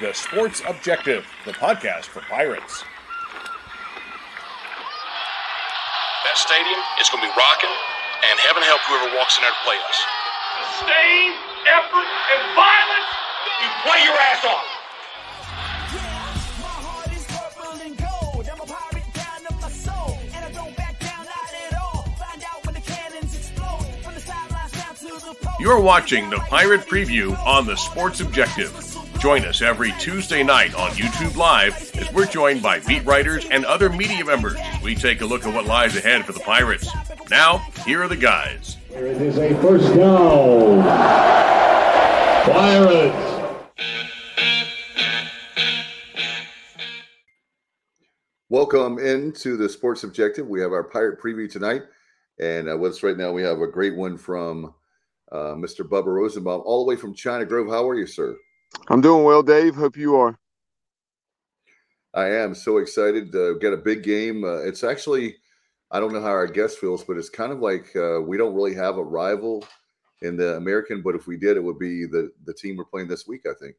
The Sports Objective, the podcast for Pirates. That stadium is going to be rocking, and heaven help whoever walks in there to play us. Sustained effort and violence, you play your ass off. You're watching the Pirate Preview on the Sports Objective. Join us every Tuesday night on YouTube Live as we're joined by beat writers and other media members we take a look at what lies ahead for the Pirates. Now, here are the guys. Here It is a first down. Pirates. Welcome into the Sports Objective. We have our Pirate Preview tonight. And uh, with us right now, we have a great one from uh, Mr. Bubba Rosenbaum, all the way from China Grove. How are you, sir? I'm doing well, Dave. Hope you are. I am so excited to get a big game. Uh, it's actually, I don't know how our guest feels, but it's kind of like uh, we don't really have a rival in the American. But if we did, it would be the the team we're playing this week. I think.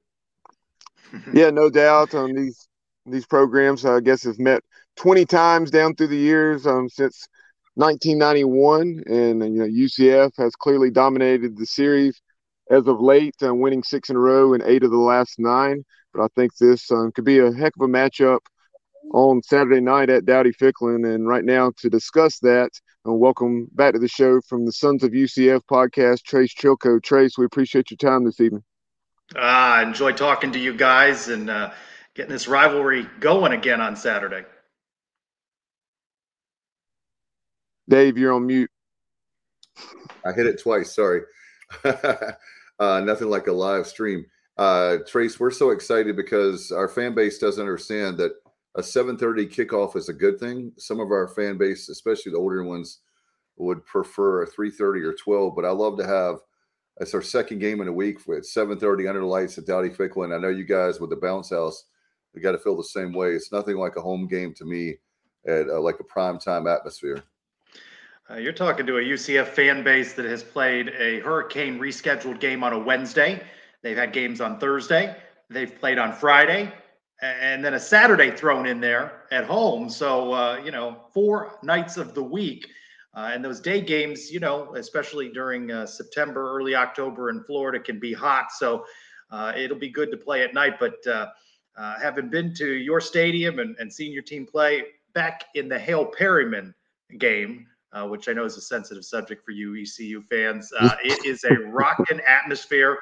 yeah, no doubt. On um, these these programs, I guess, have met 20 times down through the years um, since 1991, and you know UCF has clearly dominated the series as of late, uh, winning six in a row and eight of the last nine. But I think this um, could be a heck of a matchup on Saturday night at Dowdy Ficklen. And right now, to discuss that, uh, welcome back to the show from the Sons of UCF podcast, Trace Trylko. Trace, we appreciate your time this evening. Ah, I enjoy talking to you guys and uh, getting this rivalry going again on Saturday. Dave, you're on mute. I hit it twice. Sorry. uh, nothing like a live stream. Uh, Trace, we're so excited because our fan base doesn't understand that a 7:30 kickoff is a good thing. Some of our fan base, especially the older ones, would prefer a 3:30 or 12. But I love to have it's our second game in a week with 7:30 under the lights at Dowdy Ficklen. I know you guys with the bounce house, we got to feel the same way. It's nothing like a home game to me at uh, like a prime time atmosphere. Uh, you're talking to a UCF fan base that has played a hurricane rescheduled game on a Wednesday. They've had games on Thursday. They've played on Friday, and then a Saturday thrown in there at home. So uh, you know, four nights of the week. Uh, and those day games, you know, especially during uh, September, early October in Florida, can be hot. So uh, it'll be good to play at night. But uh, having been to your stadium and, and seen your team play back in the Hail Perriman game, uh, which I know is a sensitive subject for you ECU fans. Uh, it is a rocking atmosphere.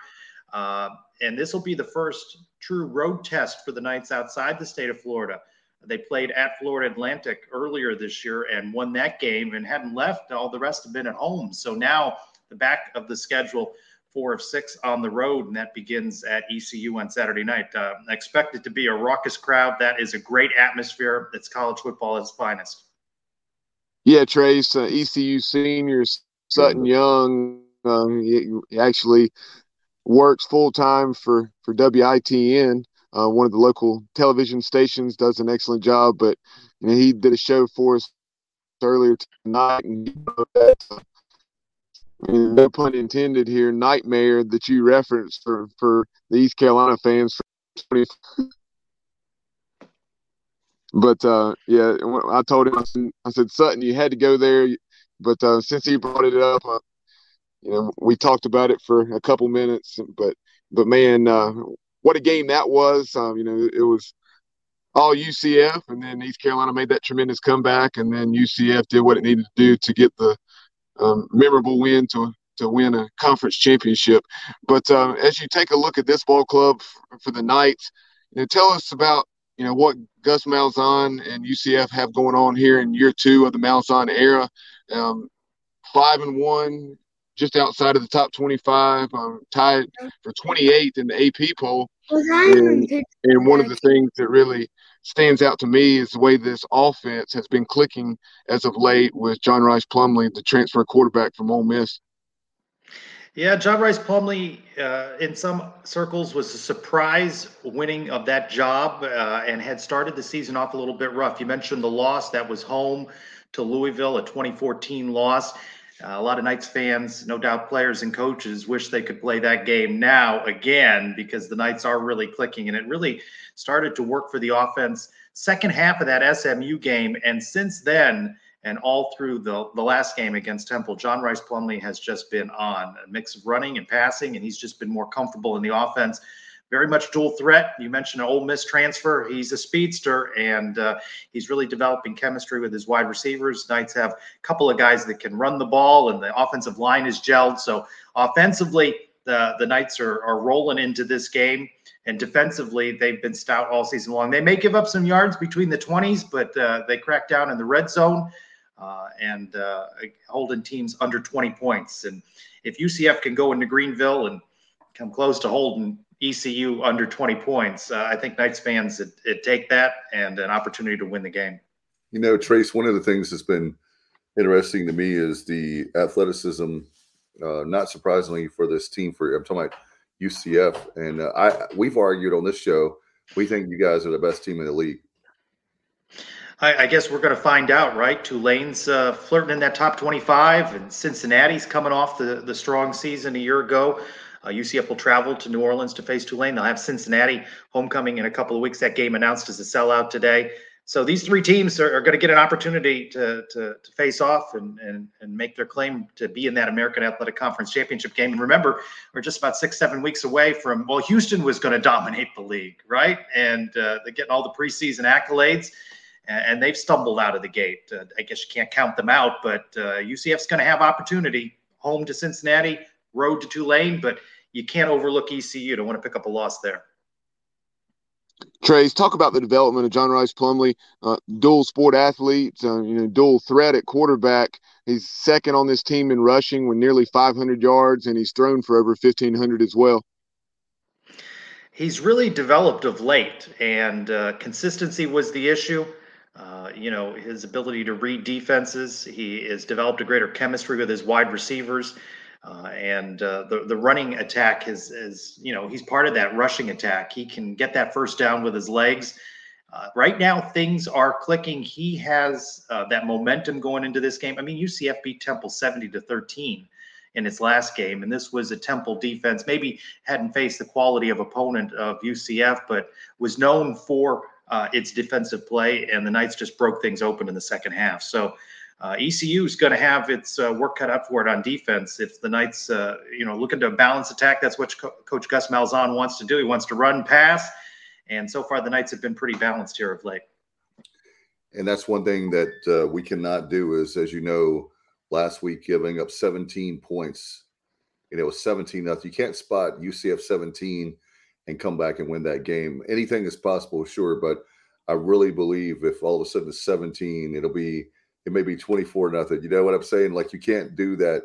Uh, and this will be the first true road test for the Knights outside the state of Florida. They played at Florida Atlantic earlier this year and won that game and hadn't left. All the rest have been at home. So now the back of the schedule, four of six on the road, and that begins at ECU on Saturday night. Uh, expect it to be a raucous crowd. That is a great atmosphere. It's college football at its finest. Yeah, Trace, uh, ECU seniors, Sutton Young, um, he, he actually works full time for for WITN, uh, one of the local television stations. Does an excellent job, but you know, he did a show for us earlier tonight, and that, uh, no pun intended here, nightmare that you referenced for for the East Carolina fans for 20, but uh, yeah, I told him I said, I said, Sutton, you had to go there. But uh, since he brought it up, uh, you know, we talked about it for a couple minutes. But but man, uh, what a game that was! Um, you know, it was all UCF, and then East Carolina made that tremendous comeback, and then UCF did what it needed to do to get the um, memorable win to to win a conference championship. But uh, as you take a look at this ball club for the Knights, you know, tell us about you know what Gus Malzahn and UCF have going on here in year two of the Malzahn era. Um, five and one, just outside of the top 25, um, tied for 28th in the AP poll. And, and one of the things that really stands out to me is the way this offense has been clicking as of late with John Rhys Plumlee, the transfer quarterback from Ole Miss. Yeah, John Rhys Plumlee, uh, in some circles, was a surprise winning of that job uh, and had started the season off a little bit rough. You mentioned the loss that was home to Louisville, a 2014 loss. Uh, a lot of Knights fans, no doubt players and coaches, wish they could play that game now again because the Knights are really clicking and it really started to work for the offense second half of that SMU game. And since then, and all through the, the last game against Temple, John Rhys Plumlee has just been on a mix of running and passing, and he's just been more comfortable in the offense very much dual threat. You mentioned an Ole Miss transfer. He's a speedster, and uh, he's really developing chemistry with his wide receivers. Knights have a couple of guys that can run the ball, and the offensive line is gelled. So offensively, the the Knights are are rolling into this game, and defensively, they've been stout all season long. They may give up some yards between the 20s, but uh, they crack down in the red zone. Uh, and uh, holding teams under 20 points. And if UCF can go into Greenville and come close to holding ECU under 20 points. Uh, I think Knights fans would, would take that and an opportunity to win the game. You know, Trace, one of the things that's been interesting to me is the athleticism. Uh, not surprisingly for this team, for I'm talking about UCF, and uh, I we've argued on this show. We think you guys are the best team in the league. I, I guess we're going to find out, right? Tulane's uh, flirting in that top 25, and Cincinnati's coming off the the strong season a year ago. Uh, UCF will travel to New Orleans to face Tulane. They'll have Cincinnati homecoming in a couple of weeks. That game announced as a sellout today. So these three teams are, are going to get an opportunity to, to, to face off and, and, and make their claim to be in that American Athletic Conference championship game. And remember, we're just about six, seven weeks away from, well, Houston was going to dominate the league, right? And uh, they're getting all the preseason accolades and they've stumbled out of the gate. Uh, I guess you can't count them out, but uh, UCF's going to have opportunity home to Cincinnati, road to Tulane, but you can't overlook ECU to want to pick up a loss there. Trace, talk about the development of John Rhys Plumlee, uh, dual sport athlete, uh, you know, dual threat at quarterback. He's second on this team in rushing with nearly 500 yards, and he's thrown for over 1,500 as well. He's really developed of late, and uh, consistency was the issue. Uh, you know, his ability to read defenses. He has developed a greater chemistry with his wide receivers. Uh, and uh, the the running attack is is you know he's part of that rushing attack. He can get that first down with his legs. Uh, right now, things are clicking. He has uh, that momentum going into this game. I mean, UCF beat Temple seventy to thirteen in its last game, and this was a Temple defense. Maybe hadn't faced the quality of opponent of UCF, but was known for uh, its defensive play. And the Knights just broke things open in the second half. So uh, ECU is going to have its uh, work cut out for it on defense. If the Knights, uh, you know, looking to balance attack, that's what Co- Coach Gus Malzahn wants to do. He wants to run, pass, and so far the Knights have been pretty balanced here of late. And that's one thing that uh, we cannot do is, as you know, last week giving up 17 points. You know, it was 17 nothing. You can't spot UCF 17 and come back and win that game. Anything is possible, sure, but I really believe if all of a sudden it's 17, it'll be it may be 24 nothing. You know what I'm saying? Like you can't do that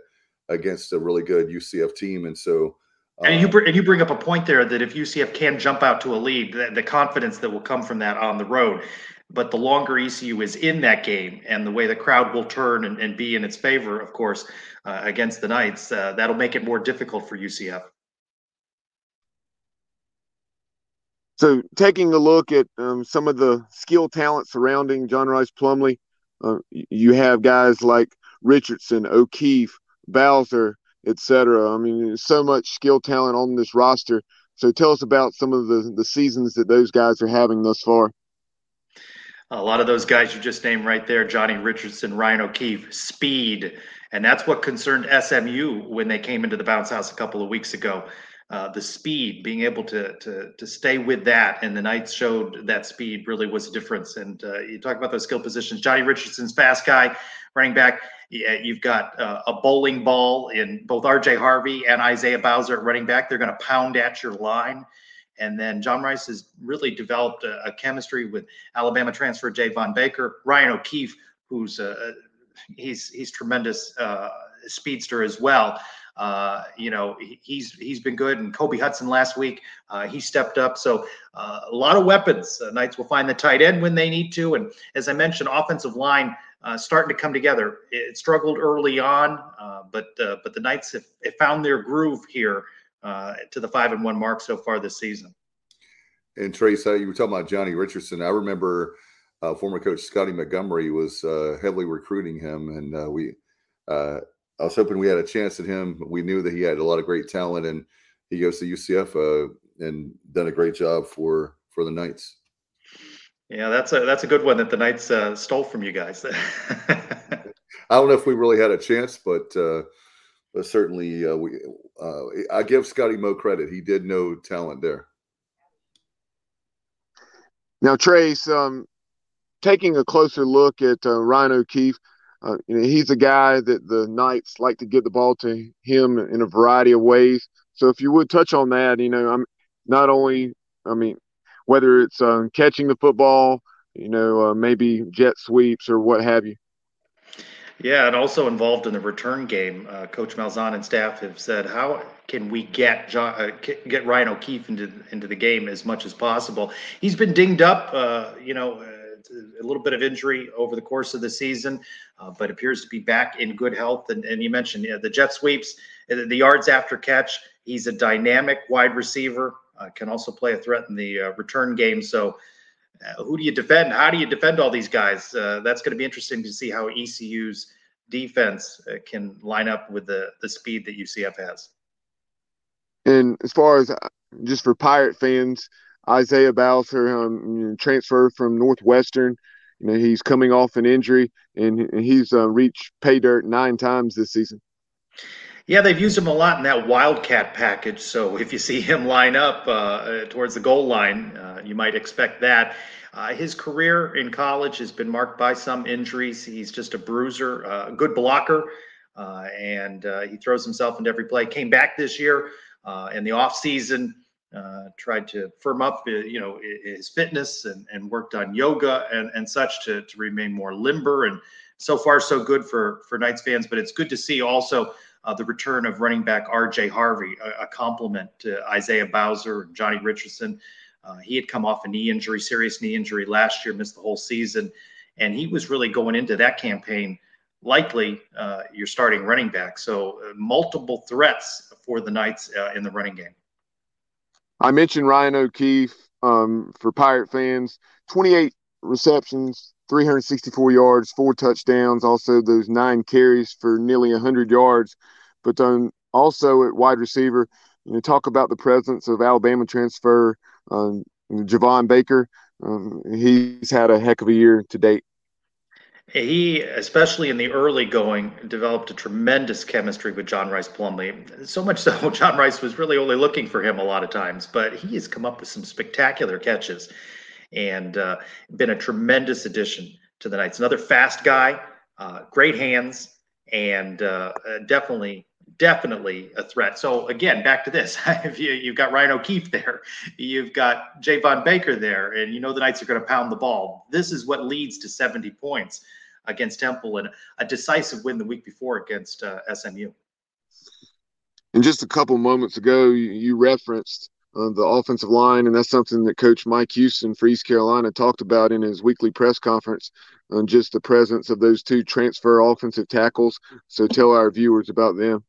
against a really good UCF team. And so and you bring, and you bring up a point there that if UCF can jump out to a lead, the, the, confidence that will come from that on the road. But the longer ECU is in that game and the way the crowd will turn and, and be in its favor, of course, uh, against the Knights, uh, that'll make it more difficult for UCF. So, taking a look at um, some of the skill talent surrounding John Rhys Plumlee, uh, you have guys like Richardson, O'Keefe, Bowser, etc. I mean, so much skill talent on this roster. So tell us about some of the the seasons that those guys are having thus far. A lot of those guys you just named right there, Johnny Richardson, Ryan O'Keefe, speed. And that's what concerned SMU when they came into the bounce house a couple of weeks ago. Uh, the speed, being able to, to to stay with that, and the Knights showed that speed really was a difference. And uh, you talk about those skill positions. Johnny Richardson's fast guy, running back. Yeah, You've got uh, a bowling ball in both R.J. Harvey and Isaiah Bowser at running back. They're going to pound at your line. And then John Rhys has really developed a, a chemistry with Alabama transfer Javon Baker, Ryan O'Keefe, who's a, he's he's tremendous uh, speedster as well. Uh, you know, he's he's been good. And Kobe Hudson last week, uh, he stepped up. So uh, a lot of weapons. Uh, Knights will find the tight end when they need to. And as I mentioned, offensive line uh, starting to come together. It struggled early on, uh, but but the Knights have, have, found their groove here to the five and one mark so far this season. And Trace, you were talking about Johnny Richardson. I remember former coach Scotty Montgomery was heavily recruiting him, and we I was hoping we had a chance at him. We knew that he had a lot of great talent, and he goes to UCF uh, and done a great job for for the Knights. Yeah, that's a that's a good one that the Knights uh, stole from you guys. I don't know if we really had a chance, but uh, but certainly uh, we. Uh, I give Scotty Mo credit; he did know talent there. Now, Trace, um, taking a closer look at uh, Ryan O'Keefe, uh, he's a guy that the Knights like to get the ball to him in a variety of ways. So, if you would touch on that, you know, I'm not only, I mean, whether it's um, catching the football, you know, uh, maybe jet sweeps or what have you. Yeah, and also involved in the return game. Uh, Coach Malzahn and staff have said, how can we get John, uh, get Ryan O'Keefe into into the game as much as possible? He's been dinged up, uh, you know, uh, a little bit of injury over the course of the season, uh, but appears to be back in good health. And, and you mentioned the jet sweeps, the yards after catch. He's a dynamic wide receiver. can also play a threat in the return game. So uh, who do you defend? How do you defend all these guys? Uh, that's going to be interesting to see how ECU's defense uh, can line up with the the speed that UCF has. And as far as uh, just for Pirate fans, Isaiah Bowser um, transfer from Northwestern. You know, he's coming off an injury, and he's uh, reached pay dirt nine times this season. Yeah, they've used him a lot in that Wildcat package. So if you see him line up uh, towards the goal line, uh, you might expect that. Uh, his career in college has been marked by some injuries. He's just a bruiser, uh, a good blocker, uh, and uh, he throws himself into every play. Came back this year in the offseason, tried to firm up, you know, his fitness and, and worked on yoga and, and such to, to remain more limber. And so far, so good for for Knights fans. But it's good to see also uh, the return of running back R.J. Harvey, a, a compliment to Isaiah Bowser and Johnny Richardson. Uh, he had come off a knee injury, serious knee injury last year, missed the whole season, and he was really going into that campaign likely uh, your starting running back. So uh, multiple threats for the Knights uh, in the running game. I mentioned Ryan O'Keefe um, for Pirate fans, 28 receptions, 364 yards, four touchdowns, also those nine carries for nearly 100 yards. But um, also at wide receiver, you know, talk about the presence of Alabama transfer um, Javon Baker. Um, he's had a heck of a year to date. He, especially in the early going, developed a tremendous chemistry with John Rhys Plumlee. So much so, John Rhys was really only looking for him a lot of times, but he has come up with some spectacular catches and uh, been a tremendous addition to the Knights. Another fast guy, uh, great hands, and uh, uh definitely, definitely a threat. So again, back to this: you, you've got Ryan O'Keefe there, you've got Javon Baker there, and you know the Knights are going to pound the ball. This is what leads to 70 points against Temple and a decisive win the week before against uh, SMU. And just a couple moments ago, you, you referenced uh, the offensive line, and that's something that Coach Mike Houston for East Carolina talked about in his weekly press conference. On just the presence of those two transfer offensive tackles. So tell our viewers about them.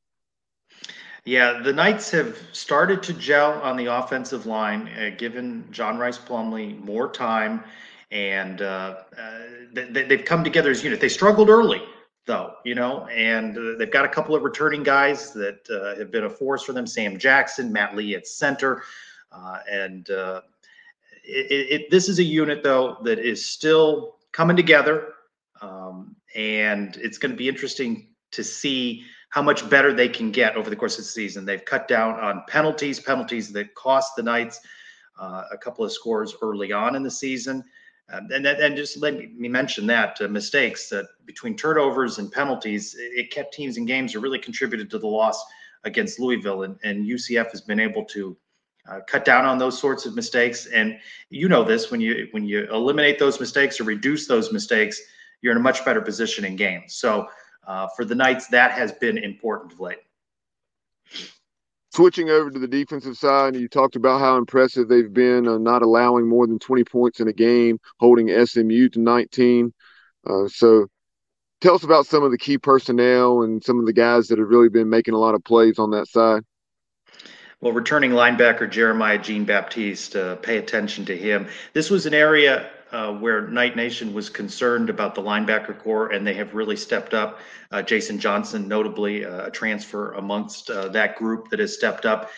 Yeah, the Knights have started to gel on the offensive line, uh, given John Rhys Plumlee more time, and uh, uh they, have come together as a unit. They struggled early, though, you know, and uh, they've got a couple of returning guys that uh, have been a force for them Sam Jackson, Matt Lee at center. Uh, and uh, it, it, this is a unit, though, that is still coming together. Um, and it's going to be interesting to see how much better they can get over the course of the season. They've cut down on penalties, penalties that cost the Knights uh, a couple of scores early on in the season. Um, and and just let me mention that uh, mistakes that between turnovers and penalties, it, it, kept teams in games or really contributed to the loss against Louisville. And, and UCF has been able to uh, cut down on those sorts of mistakes. And you know this when you when you eliminate those mistakes or reduce those mistakes, you're in a much better position in games. So uh, for the Knights, that has been important of late switching over to the defensive side, you talked about how impressive they've been uh, not allowing more than 20 points in a game, holding SMU to 19. Uh, so tell us about some of the key personnel and some of the guys that have really been making a lot of plays on that side. Well, returning linebacker Jeremiah Jean Baptiste, uh, pay attention to him. This was an area uh, where Knight Nation was concerned about the linebacker corps, and they have really stepped up. Uh, Jason Johnson, notably uh, a transfer amongst uh, that group that has stepped up.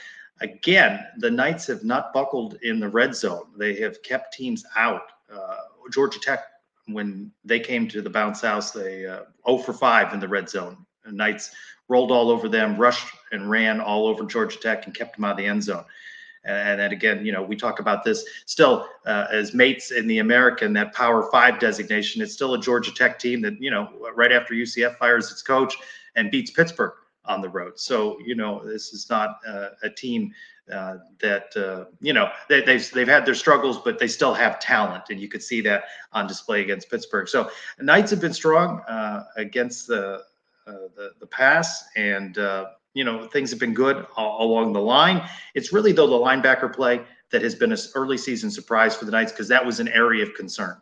Again, the Knights have not buckled in the red zone. They have kept teams out. Uh, Georgia Tech, when they came to the bounce house, they 0 for 5 in the red zone. The Knights rolled all over them, rushed and ran all over Georgia Tech, and kept them out of the end zone. And then again, you know, we talk about this still uh, as mates in the American, that Power Five designation. It's still a Georgia Tech team that, you know, right after UCF fires its coach and beats Pittsburgh on the road. So, you know, this is not uh, a team uh, that uh, you know they, have they've, they've had their struggles, but they still have talent, and you could see that on display against Pittsburgh. So Knights have been strong uh, against the, uh, the the pass, and uh, you know, things have been good along the line. It's really though the linebacker play that has been an early season surprise for the Knights because that was an area of concern.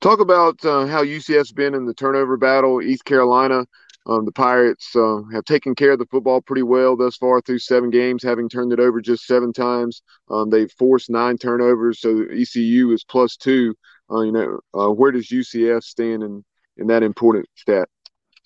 Talk about uh, how UCF's been in the turnover battle. East Carolina, um, the Pirates uh, have taken care of the football pretty well thus far through seven games, having turned it over just seven times. Um, they've forced nine turnovers, so ECU is plus two. Uh, you know, uh, where does UCF stand in, in that important stat?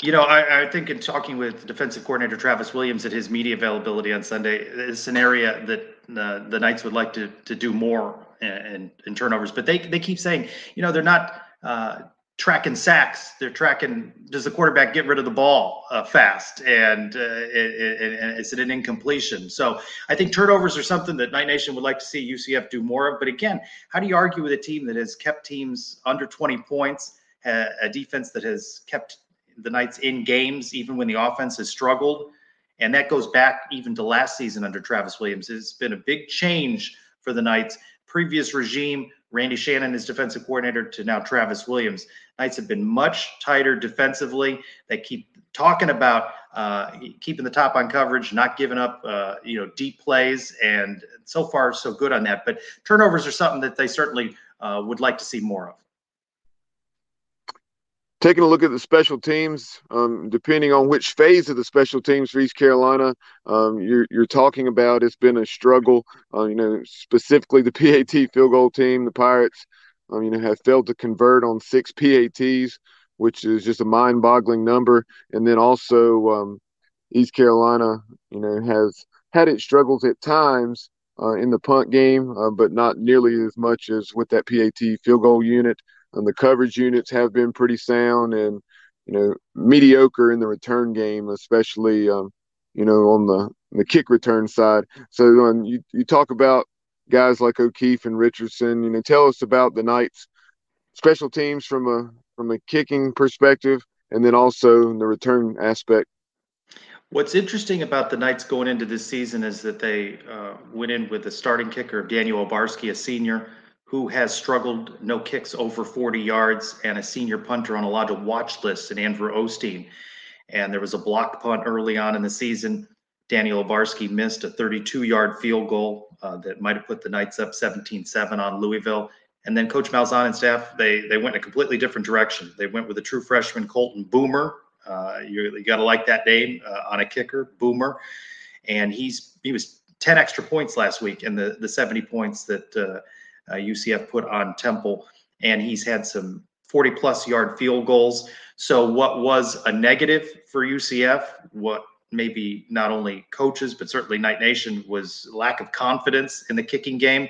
You know, I, I, think in talking with defensive coordinator Travis Williams at his media availability on Sunday, it's an area that uh, the Knights would like to to do more in, in, turnovers. But they they keep saying, you know, they're not uh, tracking sacks. They're tracking does the quarterback get rid of the ball uh, fast, and, uh, it, and is it an incompletion? So I think turnovers are something that Knight Nation would like to see UCF do more of. But again, how do you argue with a team that has kept teams under 20 points? a defense that has kept the Knights in games, even when the offense has struggled. And that goes back even to last season under Travis Williams. It's been a big change for the Knights. Previous regime, Randy Shannon is defensive coordinator to now Travis Williams. Knights have been much tighter defensively. They keep talking about uh, keeping the top on coverage, not giving up, uh, you know, deep plays, and so far so good on that. But turnovers are something that they certainly uh, would like to see more of taking a look at the special teams, um, depending on which phase of the special teams for East Carolina um, you're, you're, talking about, it's been a struggle. Uh, you know, specifically the PAT field goal team, the Pirates, um, you know, have failed to convert on six PATs, which is just a mind-boggling number. And then also um, East Carolina, you know, has had its struggles at times uh, in the punt game, uh, but not nearly as much as with that PAT field goal unit and the coverage units have been pretty sound and you know mediocre in the return game, especially um, you know on the the kick return side. So when you you talk about guys like O'Keefe and Richardson, you know, tell us about the Knights special teams from a from a kicking perspective, and then also the return aspect. What's interesting about the Knights going into this season is that they uh, went in with the starting kicker of Daniel Obarski, a senior who has struggled, no kicks over 40 yards, and a senior punter on a lot of watch lists, and Andrew Osteen. And there was a blocked punt early on in the season. Daniel Obarski missed a 32 yard field goal uh, that might have put the Knights up 17 7 on Louisville. And then Coach Malzahn and staff, they, they went in a completely different direction. They went with a true freshman, Colton Boomer. Uh, you, you got to like that name uh, on a kicker, Boomer. And he's he was 10 extra points last week, and the, the 70 points that uh, UCF put on Temple, and he's had some 40 plus yard field goals. So, what was a negative for UCF, what maybe not only coaches, but certainly Knight Nation was lack of confidence in the kicking game,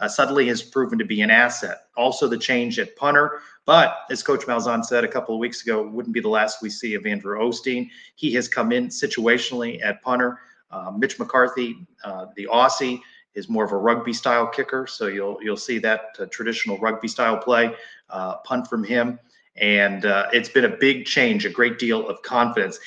uh, suddenly has proven to be an asset. Also, the change at punter. But as Coach Malzahn said a couple of weeks ago, wouldn't be the last we see of Andrew Osteen. He has come in situationally at punter. Uh, Mitch McCarthy, uh, the Aussie, is more of a rugby style kicker. So you'll you'll see that uh, traditional rugby style play uh, punt from him, and uh, it's been a big change, a great deal of confidence.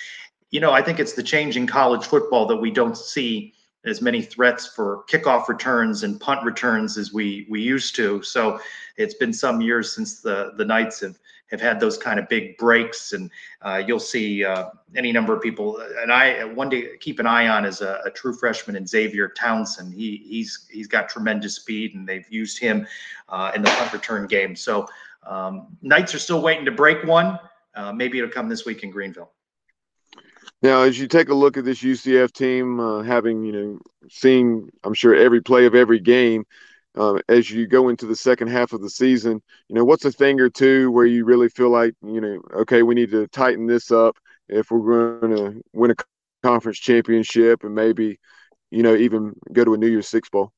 You know, I think it's the change in college football that we don't see as many threats for kickoff returns and punt returns as we we used to. So it's been some years since the the Knights have have had those kind of big breaks, and uh, you'll see uh, any number of people. And I one day keep an eye on is a, a, true freshman in Xavier Townsend. He he's he's got tremendous speed, and they've used him uh, in the punt return game. So um, Knights are still waiting to break one. Uh, maybe it'll come this week in Greenville. Now, as you take a look at this UCF team, uh, having you know seen, I'm sure every play of every game, um, as you go into the second half of the season, you know, what's a thing or two where you really feel like, you know, okay, we need to tighten this up if we're going to win a conference championship and maybe, you know, even go to a New Year's Six Bowl?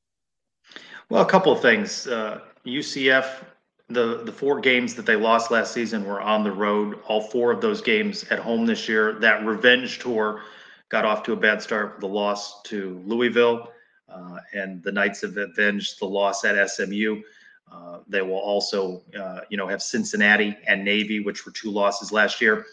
Well, a couple of things. Uh, UCF, the the four games that they lost last season were on the road. All four of those games at home this year. That revenge tour got off to a bad start with the loss to Louisville, and the Knights have avenged the loss at SMU. Uh, they will also, uh, you know, have Cincinnati and Navy, which were two losses last year.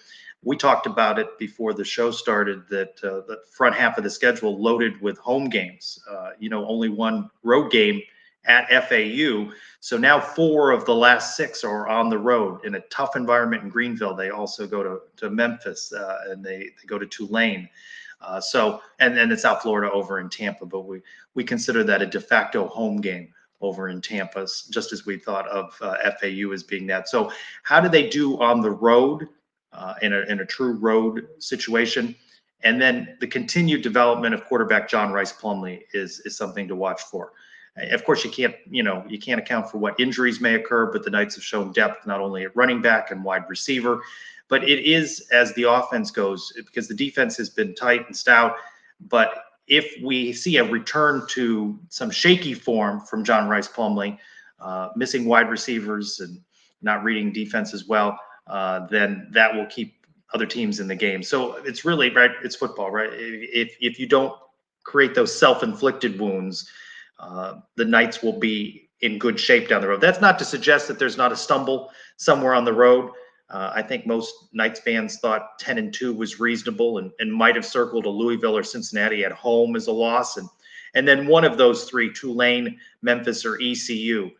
We talked about it before the show started that uh, the front half of the schedule loaded with home games. Uh, you know, only one road game at FAU. So now four of the last six are on the road in a tough environment in Greenville. They also go to, to Memphis uh, and they, they go to Tulane. Uh, so and then it's South Florida over in Tampa, but we we consider that a de facto home game over in Tampa, just as we thought of uh, FAU as being that. So how do they do on the road uh, in a in a true road situation? And then the continued development of quarterback John Rhys Plumlee is is something to watch for. Of course, you can't, you know, you can't account for what injuries may occur, but the Knights have shown depth not only at running back and wide receiver, but it is as the offense goes because the defense has been tight and stout. But if we see a return to some shaky form from John Rhys Plumlee, uh, missing wide receivers and not reading defense as well, uh, then that will keep other teams in the game. So it's really right. It's football, right? If if you don't create those self-inflicted wounds uh, the Knights will be in good shape down the road. That's not to suggest that there's not a stumble somewhere on the road. Uh, I think most Knights fans thought 10 and 2 was reasonable and, and might have circled a Louisville or Cincinnati at home as a loss. And, and then one of those three, Tulane, Memphis, or ECU,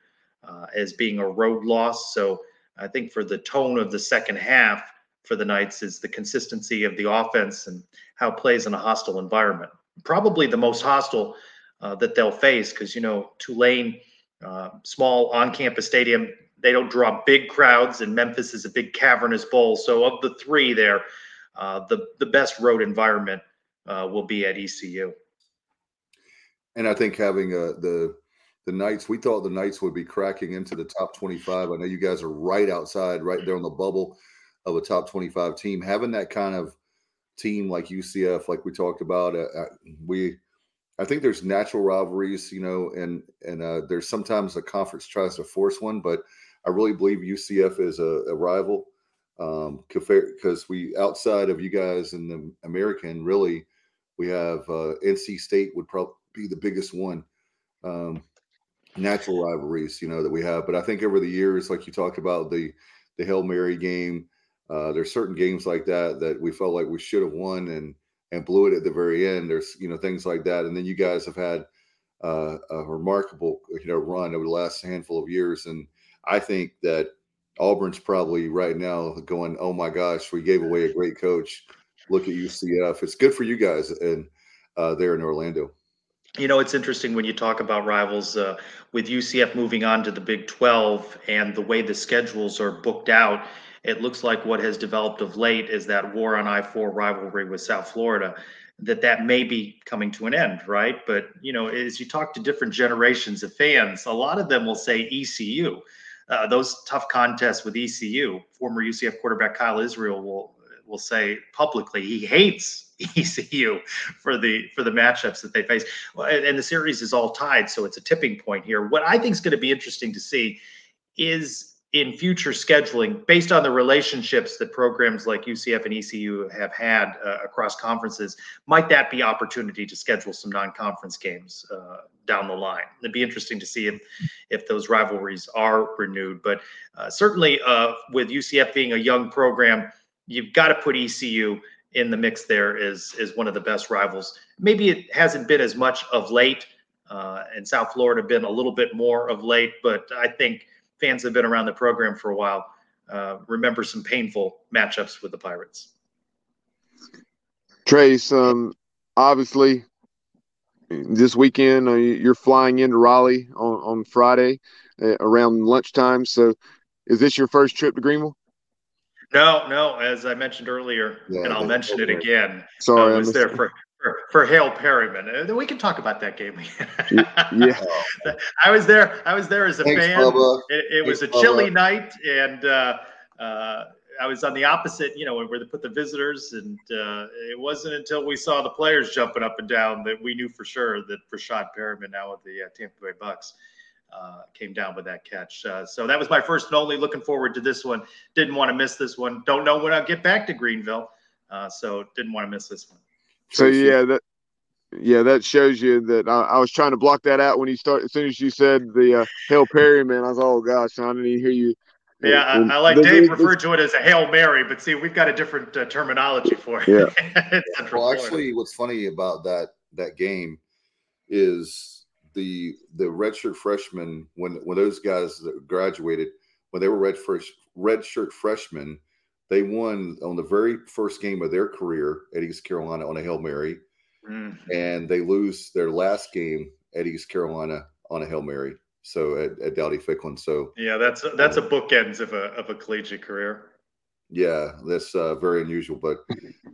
uh, as being a road loss. So I think for the tone of the second half for the Knights is the consistency of the offense and how it plays in a hostile environment. Probably the most hostile uh, that they'll face because you know Tulane, uh, small on-campus stadium, they don't draw big crowds, and Memphis is a big cavernous bowl. So of the three there, uh, the the best road environment uh, will be at ECU. And I think having uh, the the Knights, we thought the Knights would be cracking into the top 25. I know you guys are right outside, right there on the bubble of a top 25 team. Having that kind of team like UCF, like we talked about, uh, we I think there's natural rivalries, you know, and and uh, there's sometimes a conference tries to force one, but I really believe UCF is a, a rival because um, we outside of you guys in the American, really, we have uh, NC State would probably be the biggest one. Um, natural rivalries, you know, that we have. But I think over the years, like you talked about the the Hail Mary game, uh, there's certain games like that that we felt like we should have won and and blew it at the very end. There's you know things like that, and then you guys have had uh, a remarkable you know run over the last handful of years, and I think that Auburn's probably right now going, oh my gosh, we gave away a great coach. Look at UCF. It's good for you guys and uh, there in Orlando. You know, it's interesting when you talk about rivals uh, with UCF moving on to the Big 12 and the way the schedules are booked out it looks like what has developed of late is that war on I-4 rivalry with South Florida that that may be coming to an end, right? But you know, as you talk to different generations of fans, a lot of them will say ECU. Uh, those tough contests with ECU, former UCF quarterback Kyle Israel will will say publicly he hates ECU for the for the matchups that they face. And, and the series is all tied, so it's a tipping point here. What I think is going to be interesting to see is in future scheduling based on the relationships that programs like UCF and ECU have had uh, across conferences might that be opportunity to schedule some non-conference games uh, down the line? It'd be interesting to see if if those rivalries are renewed but uh, certainly uh, with UCF being a young program you've got to put ECU in the mix there is is one of the best rivals. Maybe it hasn't been as much of late uh, and South Florida been a little bit more of late but I think fans that have been around the program for a while uh, remember some painful matchups with the Pirates. Trace, um, obviously, this weekend uh, you're flying into Raleigh on, on Friday uh, around lunchtime. So, is this your first trip to Greenville? No, no. As I mentioned earlier, yeah, and I'll mention it again. Sorry, I was there for for, for Hail Perriman. Uh, we can talk about that game. yeah. I was there. I was there as a Thanks, fan. Bubba. It, it was a chilly Bubba. night, and uh, uh, I was on the opposite. You know, where they put the visitors, and uh, it wasn't until we saw the players jumping up and down that we knew for sure that Rashad Perriman, now with the uh, Tampa Bay Bucks. Uh, came down with that catch. Uh, so that was my first and only. Looking forward to this one. Didn't want to miss this one. Don't know when I'll get back to Greenville. Uh, so didn't want to miss this one. So Tracy. yeah, that yeah, that shows you that I, I was trying to block that out when you start. As soon as you said the uh, Hail Perriman, I was oh gosh, I didn't even hear you. Yeah, And- I, I like the- Dave the- referred to it as a Hail Mary, but see, we've got a different uh, terminology for it. Yeah. Well, Florida. actually, what's funny about that that game is the the redshirt freshmen when when those guys graduated when they were red first redshirt freshmen, they won on the very first game of their career at East Carolina on a hail mary, Mm. and they lose their last game at East Carolina on a hail mary. So at, at Dowdy Ficklen. So yeah, that's that's a bookends of a of a collegiate career. Yeah, that's uh, very unusual. But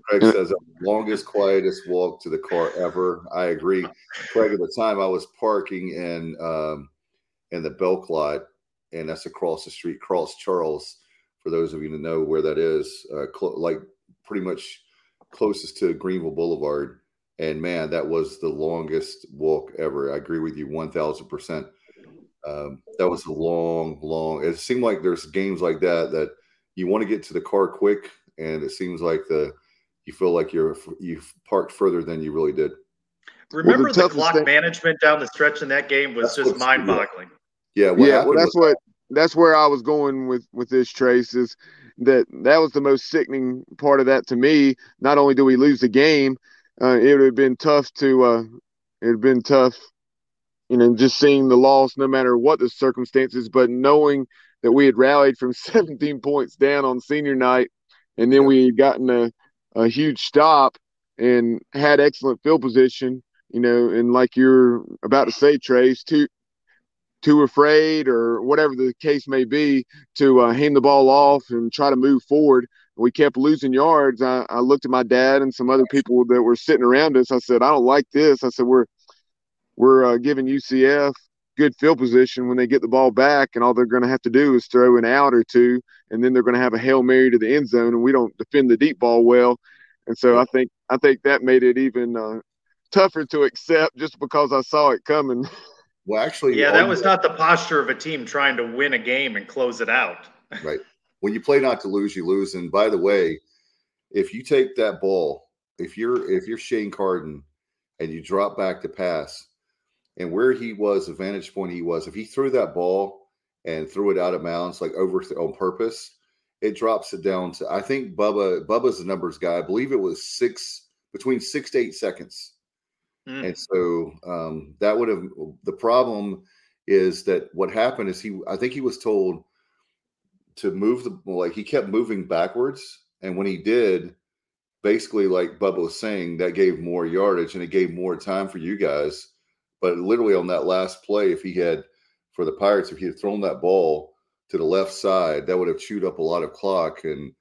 Craig says longest, quietest walk to the car ever. I agree. Craig, at the time I was parking in um, in the Belk lot, and that's across the street, Cross Charles. For those of you to know where that is, uh, clo- like pretty much closest to Greenville Boulevard. And man, that was the longest walk ever. I agree with you one thousand percent. Um, That was a long, long. It seemed like there's games like that that you want to get to the car quick, and it seems like the you feel like you're you've parked further than you really did. Remember the, toughest clock thing- management down the stretch in that game was That's just mind boggling. Yeah, what yeah, well, happened that's was- what that's where I was going with with this trace is that that was the most sickening part of that to me. Not only do we lose the game, uh, it would have been tough to uh, it have been tough, you know, just seeing the loss, no matter what the circumstances, but knowing that we had rallied from 17 points down on senior night, and then we had gotten a a huge stop and had excellent field position, you know, and like you're about to say, Trace, two too afraid or whatever the case may be to uh, hand the ball off and try to move forward. We kept losing yards. I, I looked at my dad and some other people that were sitting around us. I said, I don't like this. I said, we're we're uh, giving UCF good field position when they get the ball back, and all they're going to have to do is throw an out or two, and then they're going to have a hail mary to the end zone, and we don't defend the deep ball well. And so I think I think that made it even uh, tougher to accept just because I saw it coming. well, actually, Yeah, that was not the posture of a team trying to win a game and close it out. right. When you play not to lose, you lose. And by the way, if you take that ball, if you're if you're Shane Carden and you drop back to pass, and where he was, the vantage point he was, if he threw that ball and threw it out of bounds like over on purpose, it drops it down to I think Bubba Bubba's the numbers guy. I believe it was six between six to eight seconds. Mm. And so um, that would have the problem is that what happened is he I think he was told to move the like he kept moving backwards, and when he did, basically like Bubba was saying, that gave more yardage and it gave more time for you guys. But literally on that last play, if he had for the Pirates, if he had thrown that ball to the left side, that would have chewed up a lot of clock. And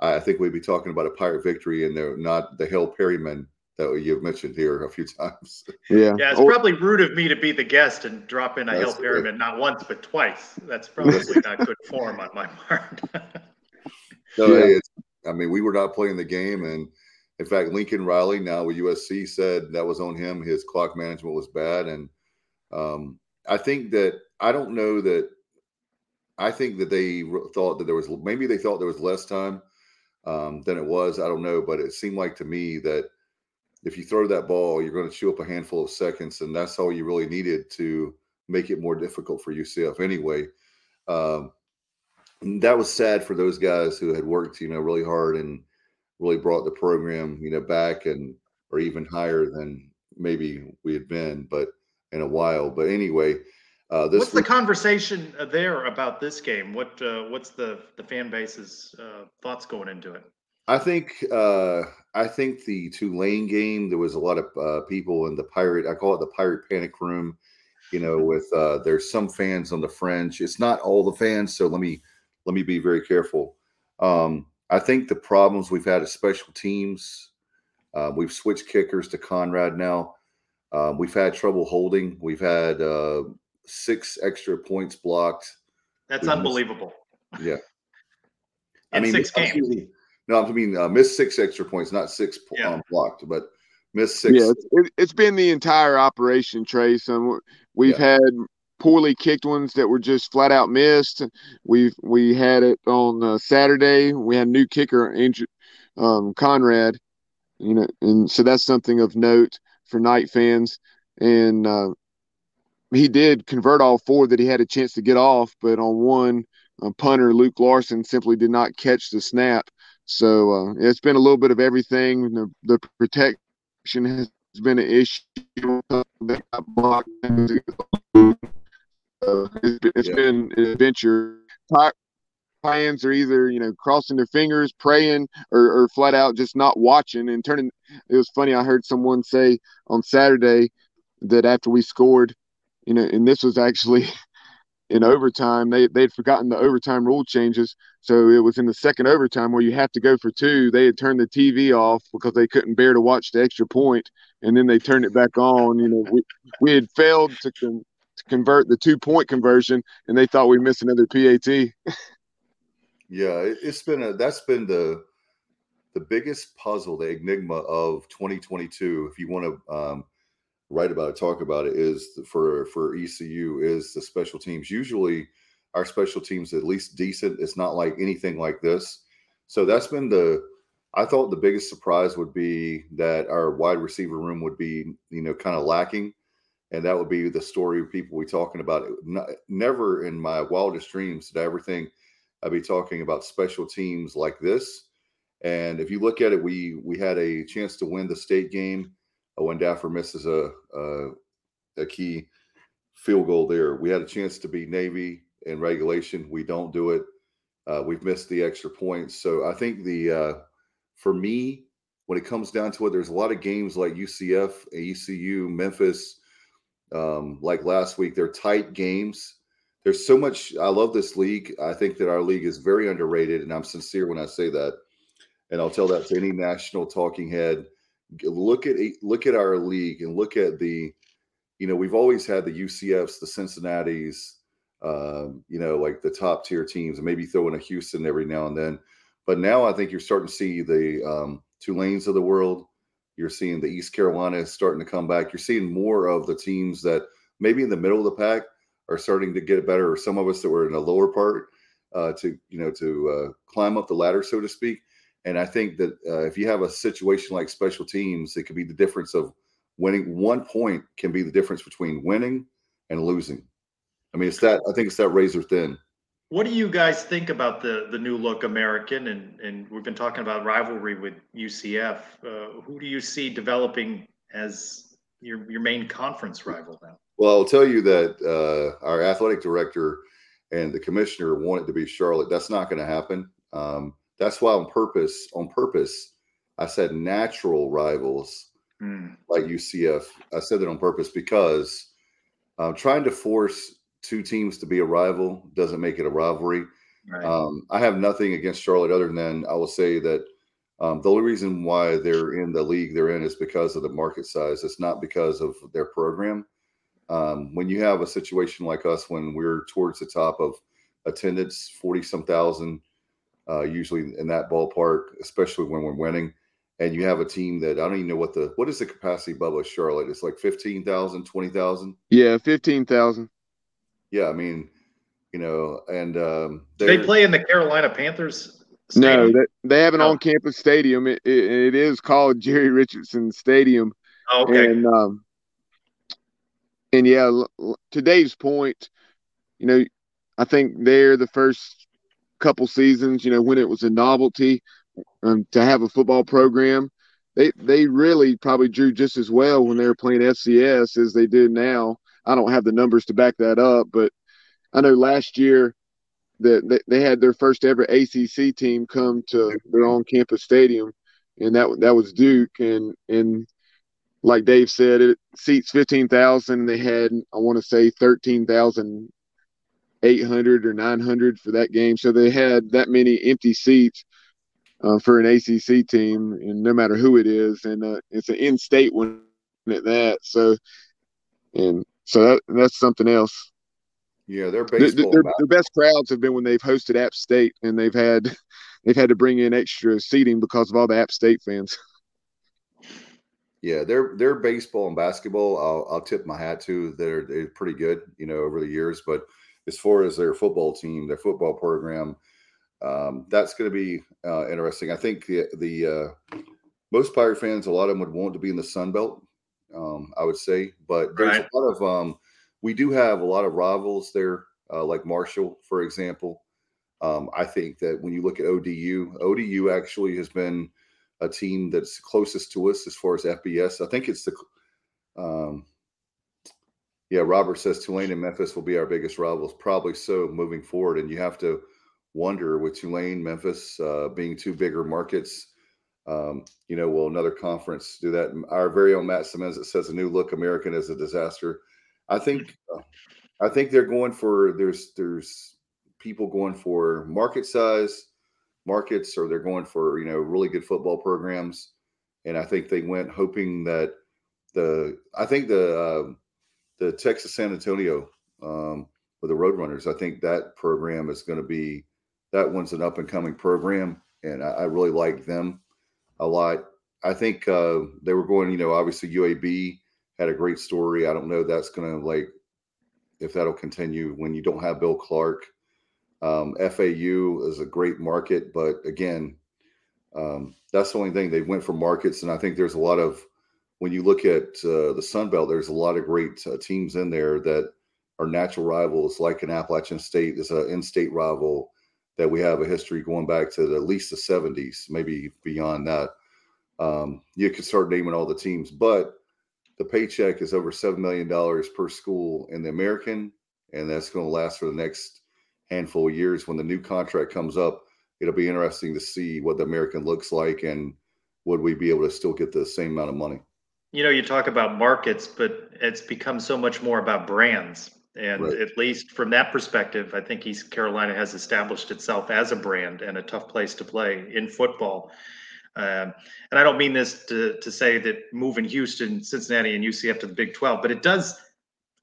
I think we'd be talking about a Pirate victory and they're not the Hail Perriman that you've mentioned here a few times. Yeah. Yeah, it's Or- probably rude of me to be the guest and drop in a That's Hail. Pyramid not once but twice. That's probably not good form on my part. No, Yeah. hey, it's, I mean, we were not playing the game, and in fact, Lincoln Riley, now with USC, said that was on him. His clock management was bad, and um, I think that I don't know that. I think that they thought that there was maybe they thought there was less time um, than it was. I don't know, but it seemed like to me that if you throw that ball, you're going to chew up a handful of seconds, and that's all you really needed to make it more difficult for UCF anyway. Um, that was sad for those guys who had worked, you know, really hard and really brought the program, you know, back and or even higher than maybe we had been, but in a while. But anyway, uh, this what's the conversation there about this game? What uh, what's the the fan base's uh, thoughts going into it? I think uh, I think the Tulane game there was a lot of uh, people in the pirate. I call it the pirate panic room. You know, with uh, there's some fans on the fringe. It's not all the fans, so let me let me be very careful. Um, I think the problems we've had as special teams Uh, we've switched kickers to Conrad now. Uh, we've had trouble holding. We've had uh, six extra points blocked. That's We've missed- unbelievable. Yeah. In six games. me. No, I mean uh, missed six extra points, not six Yeah. um, blocked, but missed six. Yeah, it's, it, it's been the entire operation, Trace. Um, we've Yeah. had poorly kicked ones that were just flat out missed. We've we had it on uh, Saturday. We had a new kicker, Andrew, um, Conrad. You know, and so that's something of note for night fans. And uh, he did convert all four that he had a chance to get off, but on one uh, punter, Luke Larson simply did not catch the snap. So uh, it's been a little bit of everything. The, the protection has been an issue. Got blocked. Uh, it's been, it's Yeah. been an adventure. Fans are either you know crossing their fingers, praying, or, or flat out just not watching and turning. It was funny. I heard someone say on Saturday that after we scored, you know, and this was actually in overtime. They they'd forgotten the overtime rule changes, so it was in the second overtime where you have to go for two. They had turned the TV off because they couldn't bear to watch the extra point, and then they turned it back on. You know, we we had failed to, con- to convert the two point conversion, and they thought we missed another PAT. Yeah, it, it's been a that's been the the biggest puzzle, the enigma of 2022. If you want to um, write about it, talk about it, is for for ECU is the special teams. Usually, our special teams at least decent. It's not like anything like this. So that's been the. I thought the biggest surprise would be that our wide receiver room would be, you know, kind of lacking, and that would be the story people we talking about. Never in my wildest dreams did I ever think I'd be talking about special teams like this. And if you look at it, we we had a chance to win the state game uh, when Daffer misses a, a a key field goal there. We had a chance to beat Navy in regulation. We don't do it. Uh, we've missed the extra points. So I think the uh, for me, when it comes down to it, there's a lot of games like UCF, ECU, Memphis. Um, like last week, they're tight games there's so much i love this league i think that our league is very underrated and i'm sincere when i say that and i'll tell that to any national talking head look at look at our league and look at the you know we've always had the ucfs the cincinnatis um, you know like the top tier teams and maybe throw in a houston every now and then but now i think you're starting to see the um, tulanes of the world you're seeing the east carolina is starting to come back you're seeing more of the teams that maybe in the middle of the pack are starting to get better, or some of us that were in the lower part uh, to you know to uh, climb up the ladder, so to speak. And I think that uh, if you have a situation like special teams, it could be the difference of winning. One point can be the difference between winning and losing. I mean, it's that. I think it's that razor thin. What do you guys think about the the new look American? And and we've been talking about rivalry with UCF. Uh, who do you see developing as your your main conference rival now? Well, I'll tell you that uh, our athletic director and the commissioner want it to be Charlotte. That's not going to happen. Um, that's why on purpose, on purpose, I said natural rivals Hmm. like UCF. I said that on purpose because I'm trying to force two teams to be a rival doesn't make it a rivalry. Right. Um, I have nothing against Charlotte other than I will say that um, the only reason why they're in the league they're in is because of the market size. It's not because of their program. Um, when you have a situation like us, when we're towards the top of attendance, 40 some thousand, uh, usually in that ballpark, especially when we're winning, and you have a team that I don't even know what the what is the capacity bubble of Charlotte? It's like 15,000, 20,000. Yeah, fifteen thousand. Yeah, I mean, you know, and um, they play in the Carolina Panthers? No, they, they have an Oh. on-campus stadium. It, it, it is called Jerry Richardson Stadium. Oh, okay. And um, and yeah, l- l- to Dave's point, you know, I think they're the first couple seasons, you know, when it was a novelty um, to have a football program. They they really probably drew just as well when they were playing FCS as they do now. I don't have the numbers to back that up, but I know last year that they, had their first ever ACC team come to their own campus stadium, and that that was Duke, and and like Dave said, it seats fifteen thousand. They had I want to say thirteen thousand eight hundred or nine hundred for that game, so they had that many empty seats. uh, for an ACC team, and no matter who it is, and uh, it's an in-state one at that. So, and so that that's something else. Yeah, their baseball. The, their, their best crowds have been when they've hosted App State, and they've had they've had to bring in extra seating because of all the App State fans. Yeah, their their baseball and basketball, I'll, I'll tip my hat to. They're they're pretty good, you know, over the years. But as far as their football team, their football program, um, that's going to be uh, interesting. I think the the uh, most Pirate fans, a lot of them would want to be in the Sun Belt. Um, I would say, but there's right. a lot of um, we do have a lot of rivals there, uh, like Marshall, for example. Um, I think that when you look at ODU, ODU actually has been a team that's closest to us as far as FBS. I think it's the, um, yeah, Robert says Tulane and Memphis will be our biggest rivals. Probably so moving forward. And you have to wonder with Tulane, Memphis uh, being two bigger markets, um, you know, will another conference do that? Our very own Matt Simmons that says a new look American is a disaster. I think, uh, I think they're going for there's there's people going for market size markets or they're going for you know really good football programs and i think they went hoping that the i think the uh, the texas san antonio um, with the roadrunners i think that program is going to be that one's an up and coming program and I, I, really like them a lot. I think uh, they were going you know obviously uab had a great story. I don't know that's going to like if that'll continue when you don't have bill clark. Um, FAU is a great market, but again, um, that's the only thing. They went for markets, and I think there's a lot of when you look at uh, the Sun Belt, there's a lot of great uh, teams in there that are natural rivals, like an Appalachian State is an in-state rival that we have a history going back to the, at least the 70s, maybe beyond that. Um, you could start naming all the teams, but the paycheck is over seven million dollars per school in the American, and that's going to last for the next handful of years. When the new contract comes up it'll be interesting to see what the american looks like and would we be able to still get the same amount of money. You know you talk about markets but it's become so much more about brands and right. at least from that perspective i think east carolina has established itself as a brand and a tough place to play in football um, and i don't mean this to, to say that moving houston cincinnati and ucf to the big 12 but it does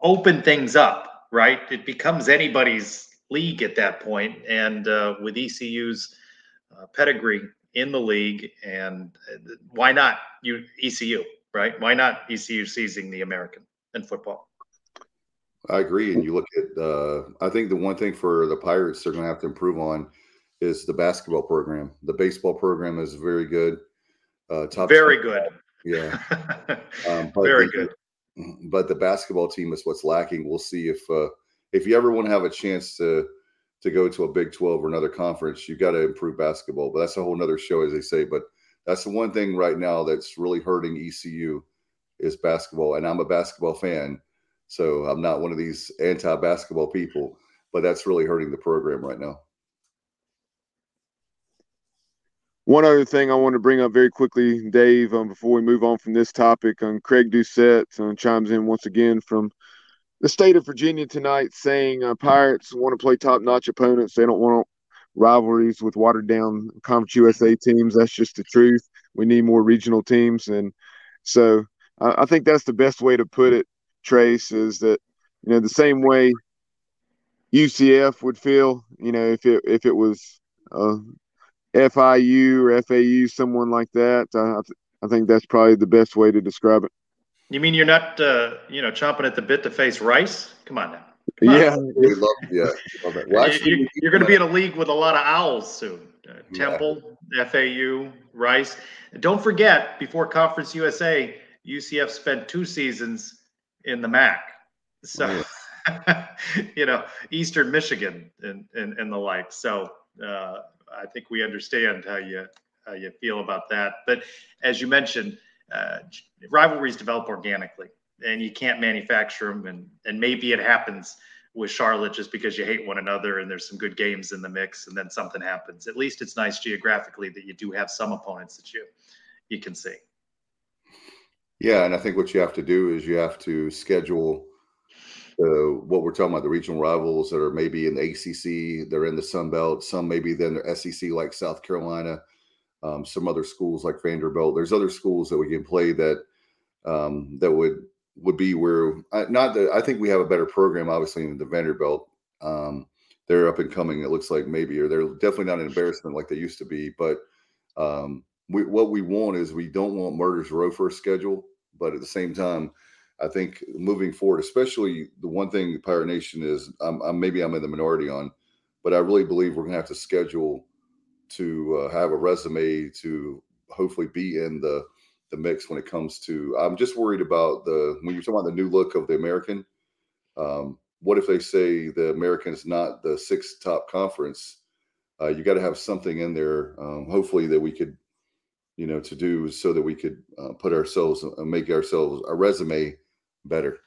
open things up right it becomes anybody's league at that point. and uh, with ECU's uh, pedigree in the league, and uh, why not you ECU, right? Why not ECU seizing the American in football? I agree, and you look at. Uh, I think the one thing for the Pirates they're going to have to improve on is the basketball program. The baseball program is very good. Uh, top very good. Yeah, um, very the, good. But the basketball team is what's lacking. We'll see if uh, if you ever want to have a chance to to go to a Big 12 or another conference, you've got to improve basketball. But that's a whole nother show, as they say. But that's the one thing right now that's really hurting ECU is basketball. And I'm a basketball fan. So I'm not one of these anti basketball people, but that's really hurting the program right now. One other thing I want to bring up very quickly, Dave, um, before we move on from this topic, um, Craig Doucette um, chimes in once again from the state of Virginia tonight saying uh, Pirates want to play top notch opponents. They don't want rivalries with watered down Conference USA teams. That's just the truth. We need more regional teams. And so I, I think that's the best way to put it, Trace, is that, you know, the same way UCF would feel, you know, if it, if it was uh, FIU or FAU, someone like that. I, I think that's probably the best way to describe it. You mean you're not, uh, you know, chomping at the bit to face Rice? Come on now. Come yeah, on. we love, yeah, love it. Well, actually, you, are going to be in a league with a lot of owls soon. Uh, Temple, yeah. FAU, Rice. Don't forget, before Conference USA, UCF spent two seasons in the MAC. So, you know, Eastern Michigan and, and, and the like. So, uh, I think we understand how you how you feel about that. But as you mentioned, uh, rivalries develop organically and you can't manufacture them and and maybe it happens with Charlotte just because you hate one another and there's some good games in the mix and then something happens. At least it's nice geographically that you do have some opponents that you you can see. Yeah, and I think what you have to do is you have to schedule what we're talking about the regional rivals that are maybe in the ACC, they're in the Sun Belt, some maybe then they're SEC like South Carolina. um, some other schools like Vanderbilt. There's other schools that we can play that um, that would would be where not that I think we have a better program, obviously, than the Vanderbilt. Um, they're up and coming. It looks like maybe, or they're definitely not an embarrassment like they used to be. But um, we, what we want is we don't want Murders Row for a schedule, but at the same time, I think moving forward, especially the one thing Pirate Nation is, I'm, I'm, maybe I'm in the minority on, but I really believe we're going to have to schedule to uh, have a resume to hopefully be in the the mix when it comes to. I'm just worried about the when you're talking about the new look of the American. Um, what if they say the American is not the sixth top conference? Uh, you got to have something in there, um, hopefully that we could, you know, to do so that we could uh, put ourselves, uh, make ourselves a resume better.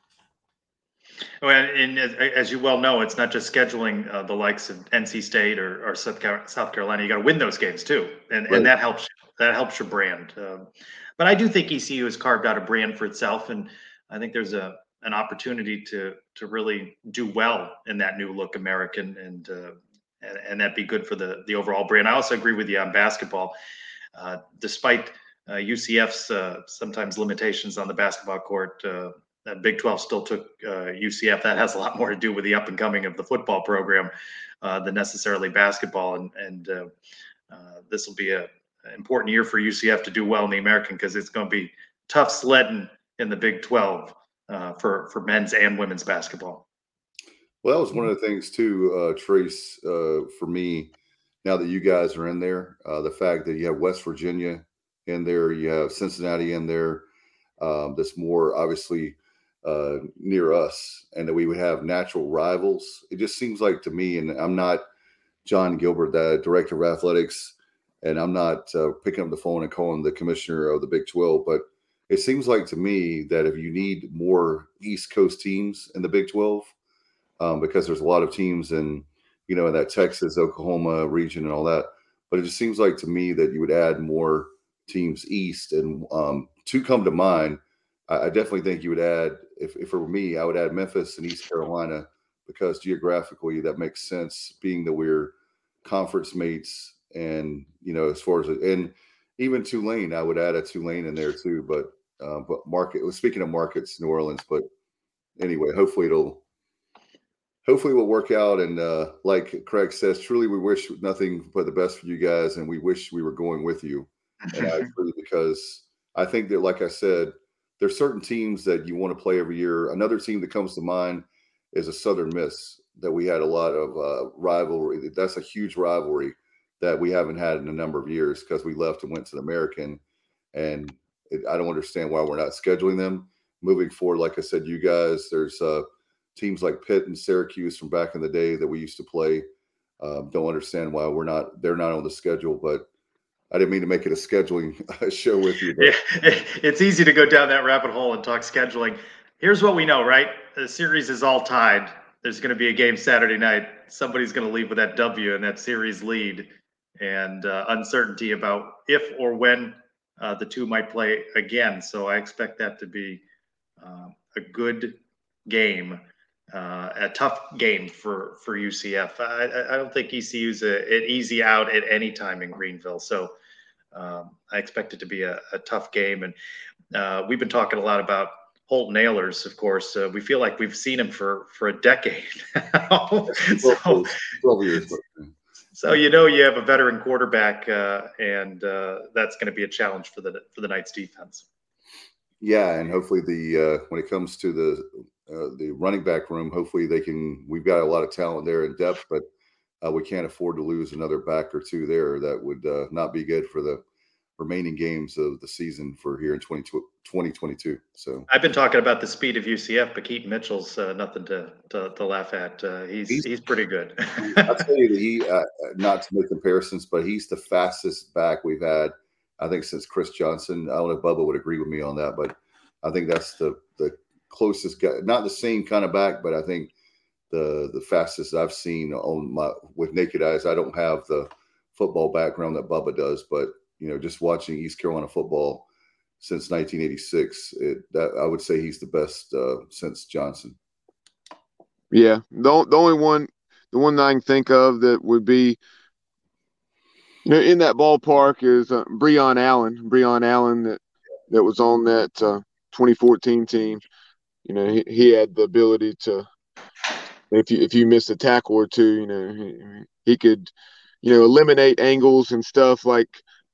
Well, and as, as, you well know, it's not just scheduling uh, the likes of NC State or, or South, Carolina. You got to win those games too, and, right. and that helps. That helps your brand. Um, but I do think ECU has carved out a brand for itself, and I think there's a an opportunity to to really do well in that new look American and uh, and, and that be good for the the overall brand. I also agree with you on basketball, despite uh, UCF's uh, sometimes limitations on the basketball court. Uh, Big 12 still took UCF. Uh, that has a lot more to do with the up and coming of the football program than necessarily basketball. And and this will be a an important year for UCF to do well in the American because it's going to be tough sledding in the Big 12 uh, for for men's and women's basketball. Well, that was one of the things too, uh, Trace, uh, for me. Now that you guys are in there, uh, the fact that you have West Virginia in there, you have Cincinnati in there, um, that's more obviously uh, near us, and that we would have natural rivals. It just seems like to me, and I'm not Jon Gilbert, the director of athletics, and I'm not uh, picking up the phone and calling the commissioner of the Big 12, but it seems like to me that if you need more East Coast teams in the Big 12, um, because there's a lot of teams in, you know, in that Texas, Oklahoma region and all that, but it just seems like to me that you would add more teams East. And um, to come to mind, I, I, definitely think you would add, if, if it were me, I would add Memphis and East Carolina because geographically that makes sense, being that we're conference mates and you know as far as and even Tulane, I would add a Tulane in there too. But uh, but market. Speaking of markets, New Orleans. But anyway, hopefully it'll hopefully will work out. And uh, like Craig says, truly we wish nothing but the best for you guys, and we wish we were going with you. And I agree because I think that, like I said, there's certain teams that you want to play every year. Another team that comes to mind is a Southern Miss that we had a lot of uh, rivalry. That's a huge rivalry that we haven't had in a number of years because we left and went to the American. And I don't understand why we're not scheduling them moving forward. Like I said, you guys, there's uh, teams like Pitt and Syracuse from back in the day that we used to play. Um, don't understand why we're not. They're not on the schedule, but I didn't mean to make it a scheduling show with you. But. Yeah, it's easy to go down that rabbit hole and talk scheduling. Here's what we know, right? The series is all tied. There's going to be a game Saturday night. Somebody's going to leave with that W and that series lead, and uh, uncertainty about if or when uh, the two might play again. So I expect that to be uh, a good game, uh, a tough game for for UCF. I, I don't think ECU's a, an easy out at any time in Greenville. So um, I expect it to be a, a tough game. And uh, we've been talking a lot about Holt Ahlers, of course. Uh, we feel like we've seen him for for a decade. so, 12 years. So you know you have a veteran quarterback, uh, and uh, that's going to be a challenge for the for the Knights defense. Yeah, and hopefully the uh, when it comes to the uh, the running back room, hopefully they can. We've got a lot of talent there in depth, but uh, we can't afford to lose another back or two there. That would uh, not be good for the remaining games of the season for here in 2022. So I've been talking about the speed of UCF, but Keaton Mitchell's uh, nothing to, to, to laugh at. Uh, he's, he's, he's pretty good. I'll tell you that he uh, not to make comparisons, but he's the fastest back we've had. I think since Chris Johnson. I don't know if Bubba would agree with me on that, but I think that's the the closest guy. Not the same kind of back, but I think the the fastest I've seen on my with naked eyes. I don't have the football background that Bubba does, but you know, just watching East Carolina football since 1986, it, that, I would say he's the best uh, since Johnson. Yeah, the the only one, the one that I can think of that would be You know, in that ballpark is uh, Breon Allen. Breon Allen that that was on that uh, 2014 team. You know, he, he had the ability to if you if you miss a tackle or two, you know, he, he could, you know, eliminate angles and stuff like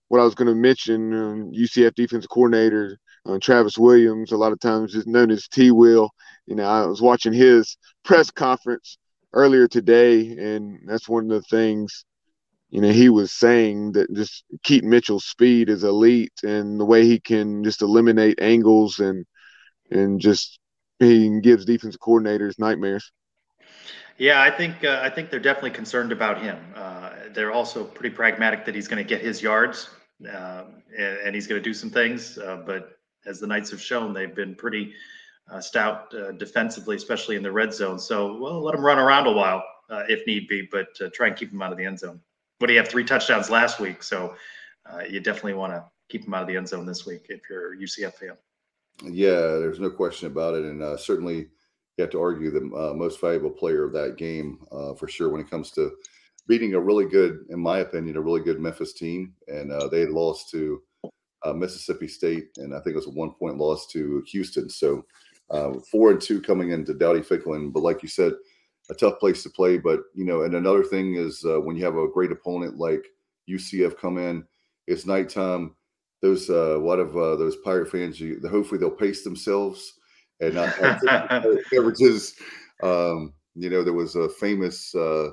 what I was going to mention. Um, UCF defensive coordinator uh, Travis Williams, a lot of times is known as T. Will. You know, I was watching his press conference earlier today, and that's one of the things. You know, he was saying that just Keaton Mitchell's speed is elite, and the way he can just eliminate angles and and just he gives defensive coordinators nightmares. Yeah, I think uh, I think they're definitely concerned about him. Uh, they're also pretty pragmatic that he's going to get his yards uh, and, and, he's going to do some things. Uh, but as the Knights have shown, they've been pretty uh, stout uh, defensively, especially in the red zone. So well, let him run around a while if need be, but try and keep him out of the end zone. But he had three touchdowns last week, so you definitely want to keep him out of the end zone this week if you're a UCF fan. Yeah, there's no question about it, and certainly you have to argue the uh, most valuable player of that game uh, for sure when it comes to beating a really good, in my opinion, a really good Memphis team. And uh, they lost to uh, Mississippi State, and I think it was a one point loss to Houston. So uh, four and two coming into Dowdy Ficklen, But like you said, a tough place to play. But, you know, and another thing is uh, when you have a great opponent like UCF come in, it's nighttime. Those a lot of those Pirate fans, you, hopefully they'll pace themselves and not beverages. Um, you know, there was a famous uh,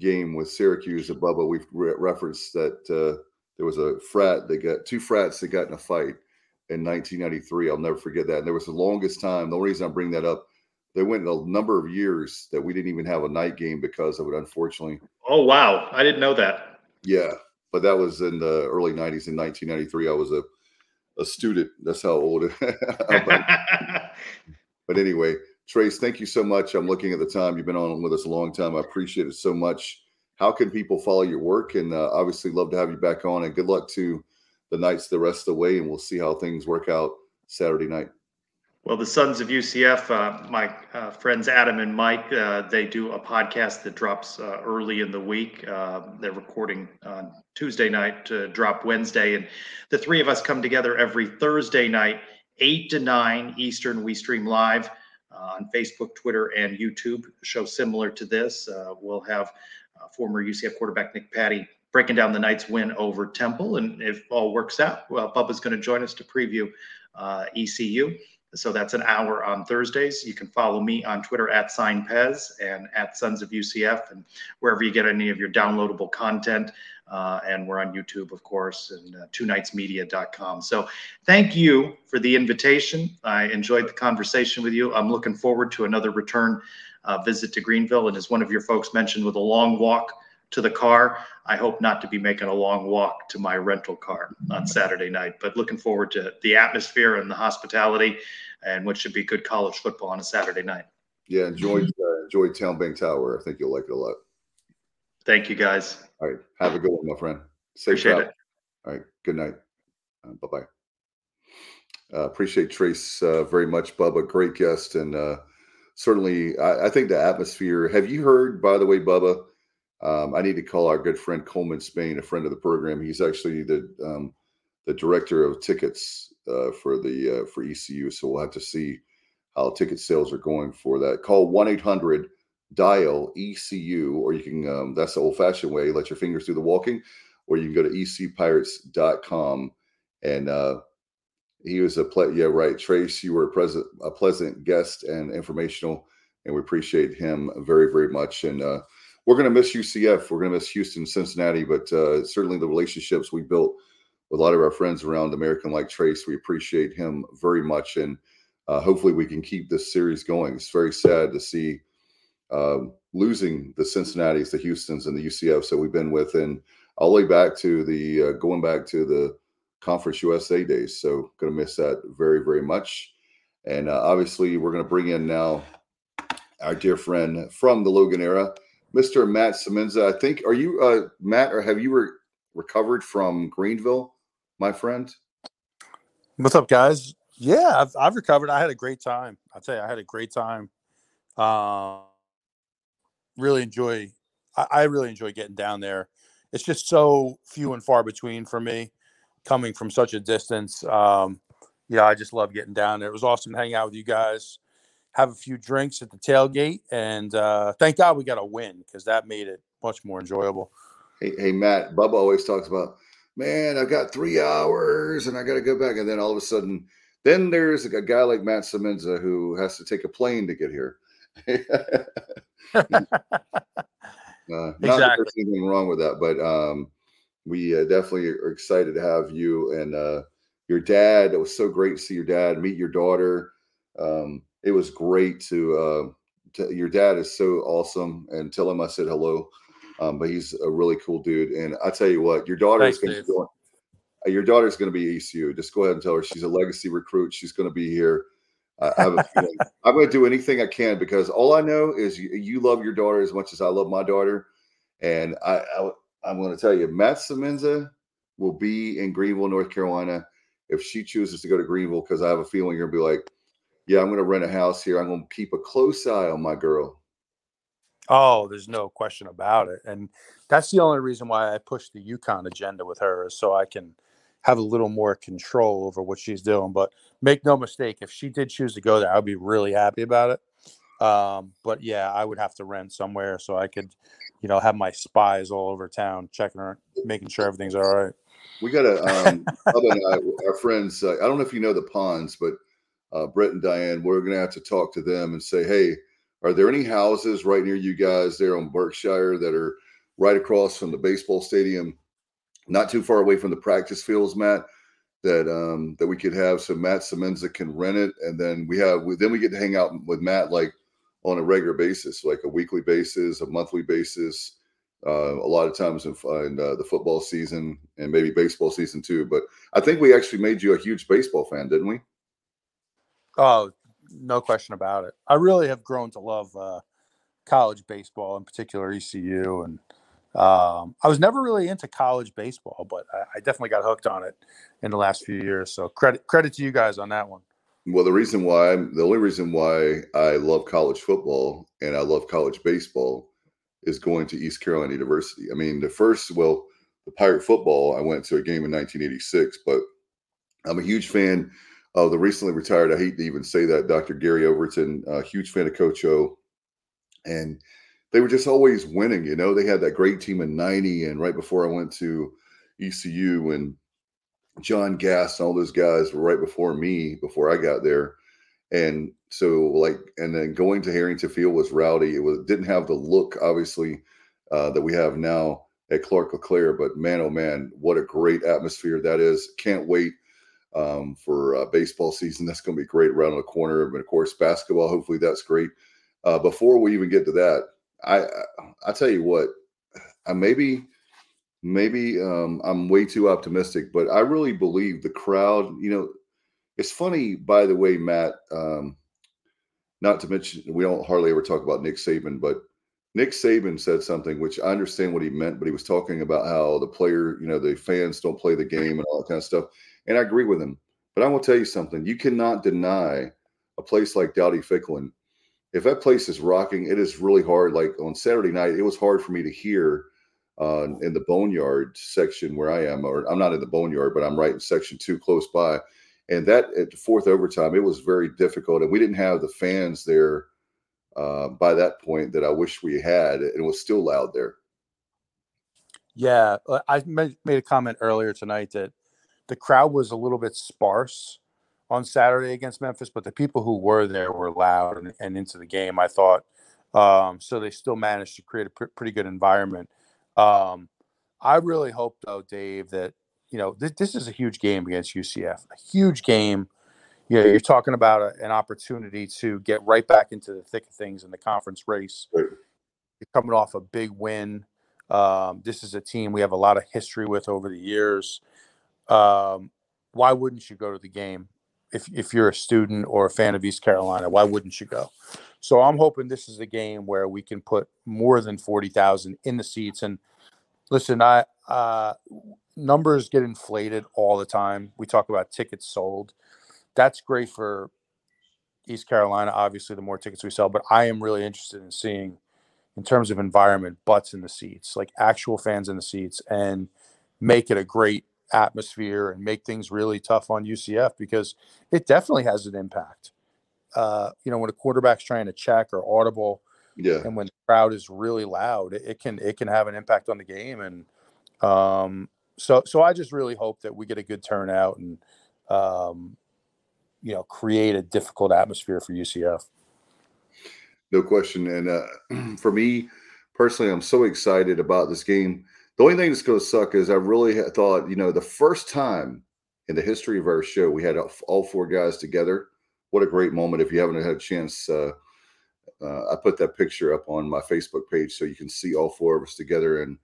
game with Syracuse and Bubba. We've re- referenced that uh, there was a frat that got two frats that got in a fight in 1993. I'll never forget that. And there was the longest time. The only reason I bring that up, they went a number of years that we didn't even have a night game because of it. Unfortunately. Oh wow, I didn't know that. Yeah, but that was in the early 90s. In 1993, I was a a student. That's how old. but anyway, Trace, thank you so much. I'm looking at the time. You've been on with us a long time. I appreciate it so much. How can people follow your work? And uh, obviously, love to have you back on. And good luck to the Knights the rest of the way. And we'll see how things work out Saturday night. Well, the Sons of UCF, uh, my uh, friends Adam and Mike, uh, they do a podcast that drops uh, early in the week. Uh, they're recording on Tuesday night to drop Wednesday. And the three of us come together every Thursday night, 8 to 9 Eastern. We stream live uh, on Facebook, Twitter, and YouTube. A show similar to this. we'll have former UCF quarterback Nick Patti breaking down the Knights' win over Temple. And if all works out, well, Bubba's going to join us to preview ECU. So that's an hour on Thursdays. You can follow me on Twitter at SignPez and at Sons of UCF and wherever you get any of your downloadable content. Uh, and we're on YouTube, of course, and uh, twonightsmedia.com. So thank you for the invitation. I enjoyed the conversation with you. I'm looking forward to another return uh, visit to Greenville. And as one of your folks mentioned, with a long walk to the car. I hope not to be making a long walk to my rental car on Saturday night, but looking forward to the atmosphere and the hospitality and what should be good college football on a Saturday night. Yeah, enjoy uh, enjoy Town Bank Tower. I think you'll like it a lot. Thank you, guys. All right, have a good one, my friend. Safe Appreciate it. All right, good night. Uh, bye bye. Uh, appreciate Trace uh, very much, Bubba. Great guest, and uh, certainly I, I, think the atmosphere. Have you heard, by the way, Bubba? Um, I need to call our good friend Coleman Spain, a friend of the program. He's actually the um, the director of tickets uh, for the uh, for ECU. So we'll have to see how ticket sales are going for that. Call one eight hundred dial ECU, or you can um, that's the old fashioned way. Let your fingers do the walking, or you can go to ecpirates.com and uh, he was a ple- yeah right Trace. You were a present a pleasant guest and informational, and we appreciate him very very much and. Uh, we're going to miss UCF. We're going to miss Houston, Cincinnati, but uh, certainly the relationships we built with a lot of our friends around American like Trace, we appreciate him very much, and uh, hopefully we can keep this series going. It's very sad to see uh, losing the Cincinnati's, the Houston's, and the UCFs that we've been with, and all the way back to the uh, going back to the Conference USA days. So going to miss that very very much, and uh, obviously we're going to bring in now our dear friend from the Logan era. Mr. Matt Semenza. I think are you uh, Matt or have you re- recovered from Greenville, my friend? What's up, guys? Yeah, I've, I've recovered. I had a great time. I tell you, I had a great time. Uh, really enjoy. I, I really enjoy getting down there it's just so few and far between for me coming from such a distance. Um, yeah, I just love getting down there. It was awesome hanging out with you guys, have a few drinks at the tailgate, and uh, thank God we got a win because that made it much more enjoyable. Hey, hey, Matt, Bubba always talks about, man, I've got three hours and I got to go back. And then all of a sudden, then there's a guy like Matt Semenza who has to take a plane to get here. uh, not exactly. that there's anything wrong with that, but um, we uh, definitely are excited to have you and uh, your dad. It was so great to see your dad, meet your daughter. Um, it was great to, uh, to, your dad is so awesome and tell him I said hello. Um, but he's a really cool dude. And I tell you what, your daughter Thanks, is going to be going, uh, your daughter's going to be ECU. Just go ahead and tell her she's a legacy recruit. She's going to be here. Uh, I have a feeling I'm going to do anything I can because all I know is you, you, love your daughter as much as I love my daughter. And I, I I'm going to tell you, Matt Semenza will be in Greenville, North Carolina, if she chooses to go to Greenville, because I have a feeling you're going to be like, yeah, I'm going to rent a house here. I'm going to keep a close eye on my girl. Oh, there's no question about it. And that's the only reason why I pushed the UConn agenda with her is so I can have a little more control over what she's doing. But make no mistake, if she did choose to go there, I'd be really happy about it. Um, but yeah, I would have to rent somewhere so I could, you know, have my spies all over town checking her, making sure everything's all right. We got a um, our friends. Uh, I don't know if you know the Ponds, but uh, Brett and Diane, we're going to have to talk to them and say, hey, are there any houses right near you guys there on Berkshire that are right across from the baseball stadium, not too far away from the practice fields, Matt? That um, that we could have so Matt Semenza can rent it, and then we have then we get to hang out with Matt like on a regular basis, like a weekly basis, a monthly basis. Uh, a lot of times in, in uh, the football season and maybe baseball season too. But I think we actually made you a huge baseball fan, didn't we? Oh, no question about it. I really have grown to love uh, college baseball, in particular ECU, and um, I was never really into college baseball, but I, I, definitely got hooked on it in the last few years. So credit credit to you guys on that one. Well, the reason why the only reason why I love college football and I love college baseball is going to East Carolina University. I mean, the first well, the Pirate football, I went to a game in 1986, but I'm a huge fan uh, the recently retired, I hate to even say that, Dr. Gary Overton, a huge fan of Coach O. And they were just always winning. You know, they had that great team in 90. And right before I went to ECU, and John Gass and all those guys were right before me, before I got there. And so, like, and then going to Harrington Field was rowdy. It was didn't have the look, obviously, uh, that we have now at Clark LeClair. But man, oh man, what a great atmosphere that is! Can't wait um, for uh, baseball season. That's going to be great around the corner. And of course, basketball. Hopefully, that's great. Uh, before we even get to that, I I, tell you what, I maybe maybe um, I'm way too optimistic, but I really believe the crowd. You know, it's funny, by the way, Matt. Um, not to mention, we don't hardly ever talk about Nick Saban, but Nick Saban said something which I understand what he meant, but he was talking about how the player, you know, the fans don't play the game and all that kind of stuff. And I agree with him. But I will tell you something you cannot deny a place like Dowdy Ficklen. If that place is rocking, it is really hard. Like on Saturday night, it was hard for me to hear uh, in the boneyard section where I am, or I'm not in the boneyard, but I'm right in section two close by. And that at the fourth overtime, it was very difficult. And we didn't have the fans there uh, by that point that I wish we had. And it was still loud there. Yeah. Uh, I made a comment earlier tonight that the crowd was a little bit sparse on Saturday against Memphis, but the people who were there were loud and, and into the game. I thought um, so. They still managed to create a pr- pretty good environment. Um, I really hope, though, Dave, that you know th- this is a huge game against UCF, a huge game. You know, you're talking about a, an opportunity to get right back into the thick of things in the conference race. Right. You're coming off a big win. Um, this is a team we have a lot of history with over the years um, why wouldn't you go to the game if if you're a student or a fan of East Carolina? Why wouldn't you go? So I'm hoping this is a game where we can put more than forty thousand in the seats. And listen, I uh, numbers get inflated all the time. We talk about tickets sold. That's great for East Carolina. Obviously, the more tickets we sell, but I am really interested in seeing in terms of environment, butts in the seats, like actual fans in the seats, and make it a great atmosphere and make things really tough on UCF because it definitely has an impact. Uh, you know, when a quarterback's trying to check or audible, Yeah. and when the crowd is really loud, it, it can it can have an impact on the game. And um, so so I just really hope that we get a good turnout and um, you know create a difficult atmosphere for UCF. No question. And uh, for me personally, I'm so excited about this game. The only thing that's going to suck is I really thought, you know, the first time in the history of our show we had all four guys together. What a great moment! If you haven't had a chance, uh, uh, I put that picture up on my Facebook page so you can see all four of us together. And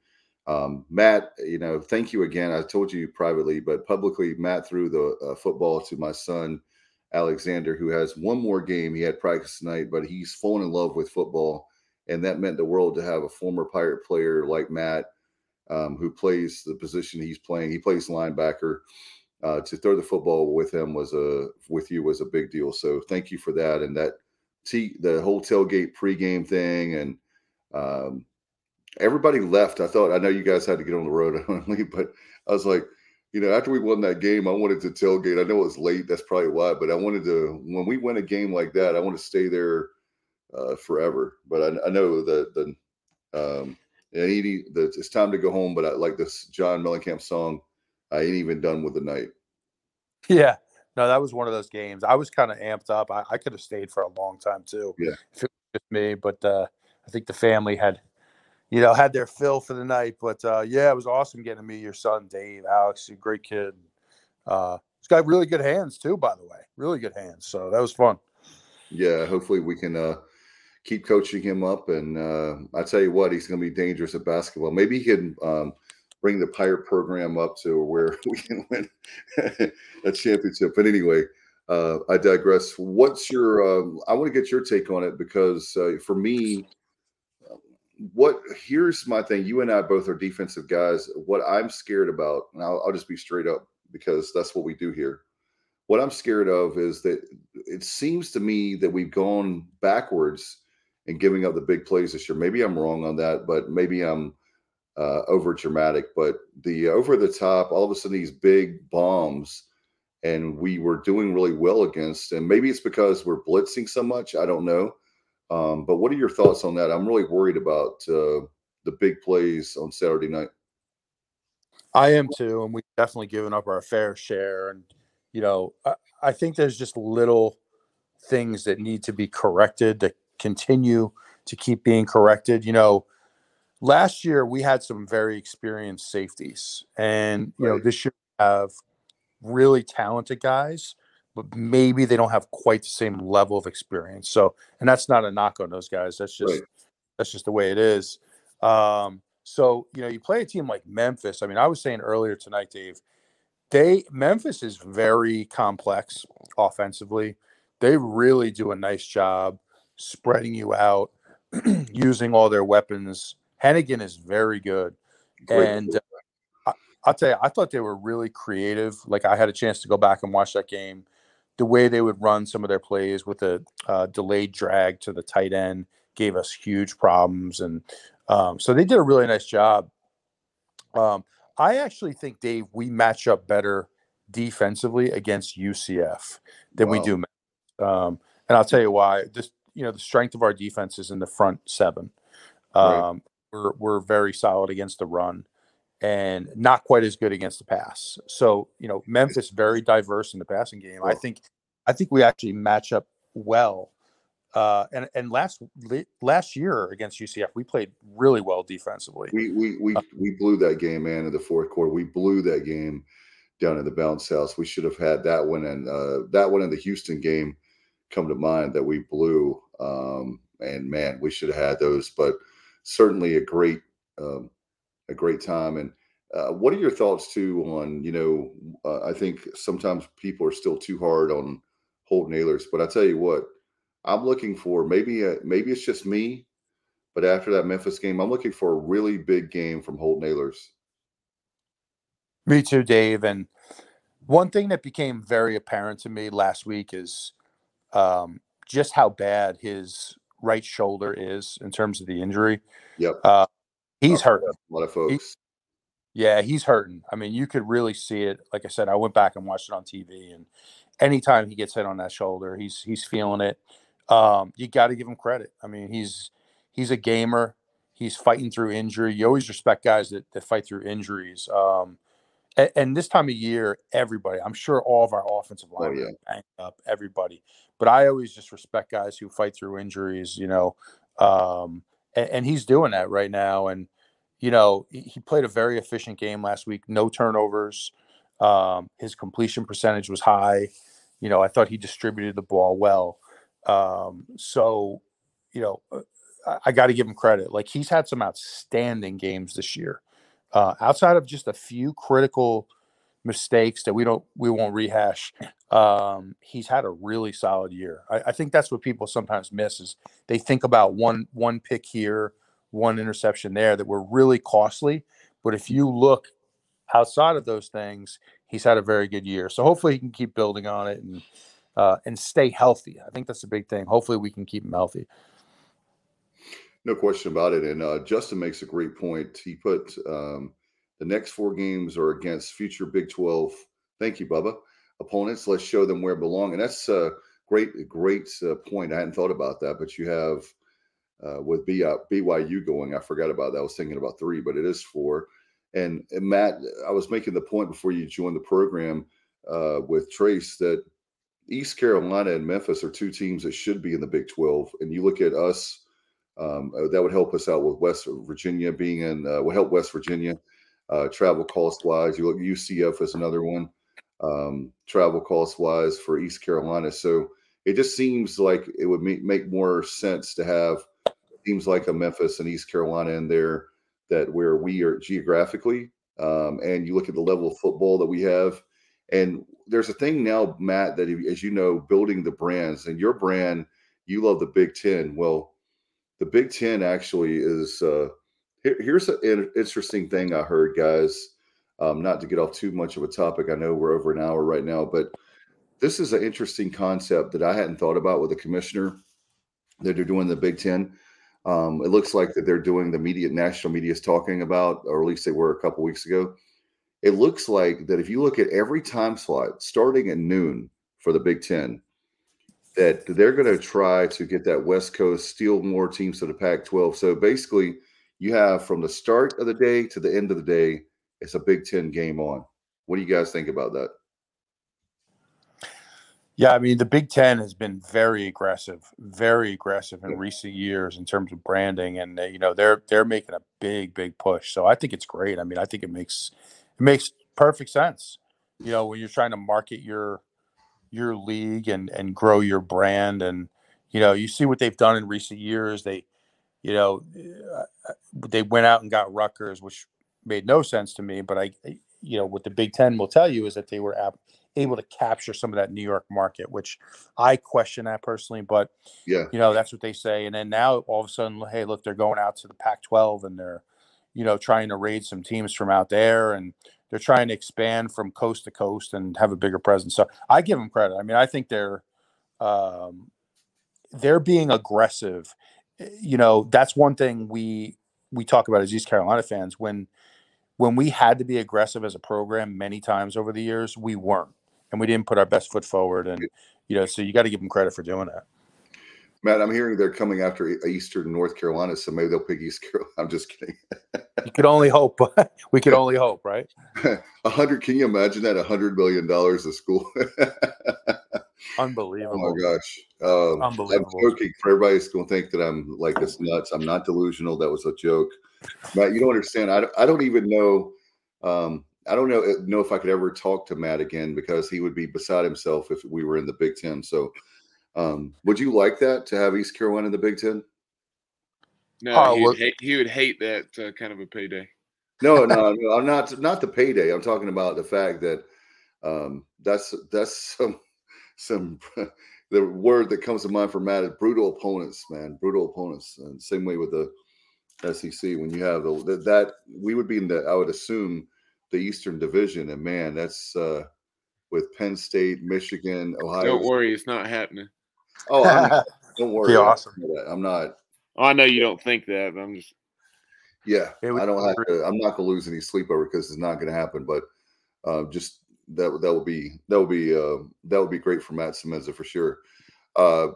um, Matt, you know, thank you again. I told you privately, but publicly, Matt threw the uh, football to my son Alexander, who has one more game. He had practice tonight, but he's fallen in love with football, and that meant the world to have a former Pirate player like Matt, um, who plays the position he's playing. He plays linebacker. Uh, to throw the football with him was a with you was a big deal. So thank you for that. And that t the whole tailgate pregame thing and um, everybody left. I thought I know you guys had to get on the road, but I was like, you know, after we won that game, I wanted to tailgate. I know it was late. That's probably why, but I wanted to, when we win a game like that, I want to stay there uh, forever. But I, I know that the, um, he, the, it's time to go home. But I like this John Mellencamp song. I ain't even done with the night. Yeah. No, that was one of those games. I was kind of amped up. I, I could have stayed for a long time too. Yeah. If it was just me, but uh, I think the family had, you know, had their fill for the night. But uh, yeah, it was awesome getting to meet your son, Dave. Alex, a great kid. Uh, he's got really good hands too, by the way. Really good hands. So that was fun. Yeah. Hopefully we can uh, keep coaching him up. And uh, I tell you what, he's going to be dangerous at basketball. Maybe he can um, bring the pirate program up to where we can win a championship. But anyway, uh, I digress. What's your? Um, I want to get your take on it because uh, for me, what here's my thing. You and I both are defensive guys. What I'm scared about, and I'll, I'll just be straight up because that's what we do here. What I'm scared of is that it seems to me that we've gone backwards in giving up the big plays this year. Maybe I'm wrong on that, but maybe I'm uh, over dramatic. But the over the top, all of a sudden, these big bombs, and we were doing really well against. And maybe it's because we're blitzing so much. I don't know. Um, but what are your thoughts on that? I'm really worried about uh, the big plays on Saturday night. I am too, and we've definitely given up our fair share. And you know, I, I think there's just little things that need to be corrected that continue to keep being corrected. You know, last year we had some very experienced safeties, and you know, this year we have really talented guys, but maybe they don't have quite the same level of experience. So, and that's not a knock on those guys. That's just Right. that's just the way it is. Um, so you know, you play a team like Memphis. I mean, I was saying earlier tonight, Dave. They Memphis is very complex offensively. They really do a nice job spreading you out, using all their weapons. Henigan is very good, Great. and uh, I, I'll tell you, I thought they were really creative. Like I had a chance to go back and watch that game. The way they would run some of their plays with a uh, delayed drag to the tight end gave us huge problems, and um, so they did a really nice job. Um, I actually think, Dave, we match up better defensively against UCF than we do. Um, and I'll tell you why. This, you know, the strength of our defense is in the front seven. Right. Um, we're we're very solid against the run, and not quite as good against the pass. So you know, Memphis very diverse in the passing game. I think I think we actually match up well. Uh, and and last last year against UCF, we played really well defensively. We we we we blew that game, man, in the fourth quarter. We blew that game down in the bounce house. We should have had that one and uh, that one in the Houston game come to mind that we blew. Um, and man, we should have had those. But certainly a great um, a great time. And uh, what are your thoughts too on you know? Uh, I think sometimes people are still too hard on Holt Ahlers, but I tell you what, I'm looking for maybe a, maybe it's just me, but after that Memphis game, I'm looking for a really big game from Holt Ahlers. Me too, Dave. And one thing that became very apparent to me last week is um, just how bad his right shoulder is in terms of the injury. Yep. Uh, he's Oh, hurt. A lot of folks. Yeah, he's hurting. I mean, you could really see it. Like I said, I went back and watched it on TV, and anytime he gets hit on that shoulder, he's he's feeling it. Um, you got to give him credit. I mean, he's he's a gamer. He's fighting through injury. You always respect guys that, that fight through injuries. Um, and, and this time of year, everybody, I'm sure all of our offensive Oh, linemen yeah. banged up, everybody. But I always just respect guys who fight through injuries, you know. Um, and, and he's doing that right now. And you know, he played a very efficient game last week, no turnovers. Um, his completion percentage was high. You know, I thought he distributed the ball well. Um, so, you know, uh, I, I got to give him credit. Like he's had some outstanding games this year. Uh, outside of just a few critical mistakes that we don't we won't rehash. Um, he's had a really solid year. I, I think that's what people sometimes miss is they think about one one pick here, one interception there that were really costly. But if you look outside of those things, he's had a very good year. So hopefully he can keep building on it and uh, and stay healthy. I think that's a big thing. Hopefully we can keep him healthy. No question about it. And uh, Justin makes a great point. He put um, the next four games are against future Big 12. Thank you, Bubba. Opponents. Let's show them where belong. And that's a great, great uh, point. I hadn't thought about that, but you have uh, with uh, BYU going, I forgot about that. I was thinking about three, but it is four. And, and Matt, I was making the point before you joined the program uh, with Trace that East Carolina and Memphis are two teams that should be in the Big 12. And you look at us, um, uh, that would help us out with West Virginia being in, uh, will help West Virginia uh, travel cost wise. You look UCF as another one, um, travel cost wise for East Carolina. So it just seems like it would make, make more sense to have teams like a Memphis and East Carolina in there that where we are geographically. Um, and you look at the level of football that we have. And there's a thing now, Matt, that as you know, building the brands and your brand, you love the Big Ten. Well, the Big Ten actually is. Uh, here, here's an interesting thing I heard, guys. Um, not to get off too much of a topic. I know we're over an hour right now, but this is an interesting concept that I hadn't thought about with the commissioner that they're doing the Big Ten. Um, it looks like that they're doing the media, national media is talking about, or at least they were a couple weeks ago. It looks like that if you look at every time slot starting at noon for the Big Ten, that they're going to try to get that West Coast, steal more teams to the Pac 12. So basically, you have from the start of the day to the end of the day, it's a Big Ten game on. What do you guys think about that? Yeah, I mean the Big Ten has been very aggressive, very aggressive in recent years in terms of branding, and uh, you know they're they're making a big, big push. So I think it's great. I mean, I think it makes it makes perfect sense. You know, when you're trying to market your your league and and grow your brand, and you know, you see what they've done in recent years. They, you know, uh, they went out and got Rutgers, which made no sense to me. But I, you know, what the Big Ten will tell you is that they were able to capture some of that New York market, which I question that personally. But Yeah, you know, that's what they say. And then now all of a sudden, hey, look, they're going out to the Pac-12 and they're, you know, trying to raid some teams from out there, and they're trying to expand from coast to coast and have a bigger presence. So I give them credit. I mean, I think they're, um, they're being aggressive. Eh, You know, that's one thing we we talk about as East Carolina fans when when we had to be aggressive as a program many times over the years, we weren't, and we didn't put our best foot forward. And you know, so you got to give them credit for doing that. Matt, I'm hearing they're coming after E- Eastern North Carolina, so maybe they'll pick East Carolina. I'm just kidding. You could only hope. we could only hope, right? A hundred? Can you imagine that? A hundred million dollars a school? Unbelievable. Oh my gosh. Um, I'm Unbelievable. joking. For everybody's going to think that I'm like this nuts. I'm not delusional. That was a joke. Matt, you don't understand. I, don't- I don't even know. Um, I don't know, know if I could ever talk to Matt again because he would be beside himself if we were in the Big Ten. So, um, would you like that to have East Carolina in the Big Ten? No, Oh, he, well- would hate, he would hate that uh, kind of a payday. No, no, no. I'm not. Not the payday. I'm talking about the fact that um, that's that's some some. the word that comes to mind for Matt is brutal opponents, man. Brutal opponents, and same way with the SEC. When you have the, that, that we would be in the, I would assume the Eastern Division, and man, that's uh, with Penn State, Michigan, Ohio. Don't worry, it's not happening. Oh, I'm, Don't worry. Be awesome. I'm not. Oh, I know you don't think that, but I'm just Yeah, I don't have to. I'm not gonna lose any sleep over because it's not gonna happen. But uh, just that that will be that will be uh, that would be great for Matt Semenza for sure. Uh,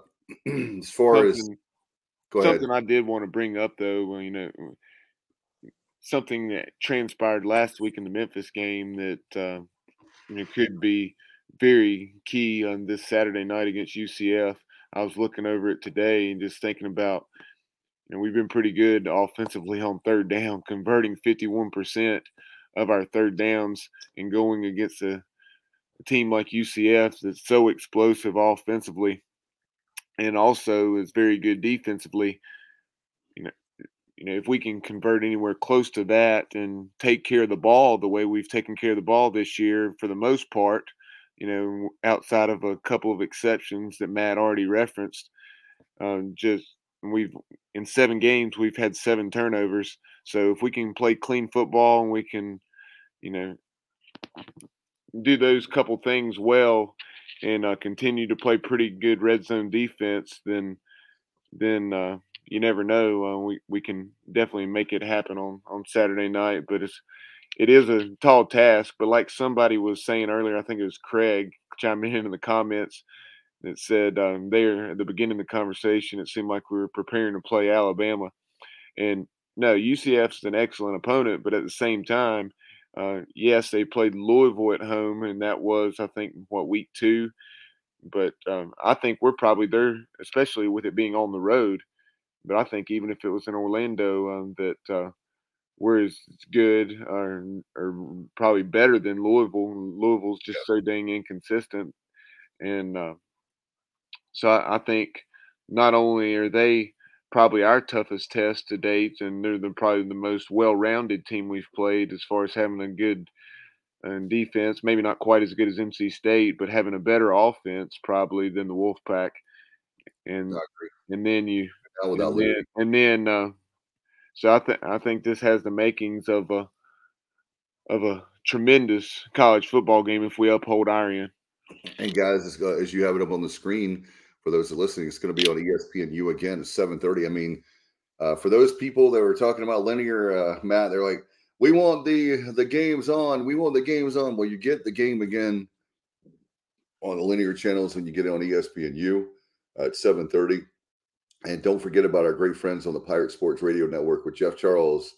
as far as something, ahead, I did want to bring up though. well, You know, something that transpired last week in the Memphis game that uh, you know could be very key on this Saturday night against UCF. I was looking over it today and just thinking about, you know, we've been pretty good offensively on third down, converting 51% of our third downs and going against a, a team like UCF that's so explosive offensively and also is very good defensively. You know, if we can convert anywhere close to that and take care of the ball the way we've taken care of the ball this year for the most part, you know, outside of a couple of exceptions that Matt already referenced, um, just we've in seven games we've had seven turnovers. So if we can play clean football and we can, you know, do those couple things well and uh, continue to play pretty good red zone defense, then then uh, you never know. Uh, we we can definitely make it happen on on Saturday night, but it's it is a tall task. But like somebody was saying earlier, I think it was Craig chiming in in the comments that said um, there at the beginning of the conversation, it seemed like we were preparing to play Alabama, and no, UCF's an excellent opponent, but at the same time. Uh, yes, they played Louisville at home, and that was, I think, what week two. But um, I think we're probably there, especially with it being on the road. But I think even if it was in Orlando, um, that uh, we're as good or, or probably better than Louisville. Louisville's just so dang inconsistent, and uh, so I, I think not only are they probably our toughest test to date, and they're the, probably the most well-rounded team we've played as far as having a good uh, defense. Maybe not quite as good as NC State, but having a better offense probably than the Wolfpack. And and then you Without and then, and then uh, so I think I think this has the makings of a of a tremendous college football game if we uphold our end. And guys, as, uh, as you have it up on the screen for those that are listening, it's going to be on ESPNU again at seven thirty. I mean, uh, for those people that were talking about linear, uh, Matt, they're like, "We want the the games on. We want the games on." Well, you get the game again on the linear channels when you get it on ESPNU at seven thirty. And don't forget about our great friends on the Pirate Sports Radio Network with Jeff Charles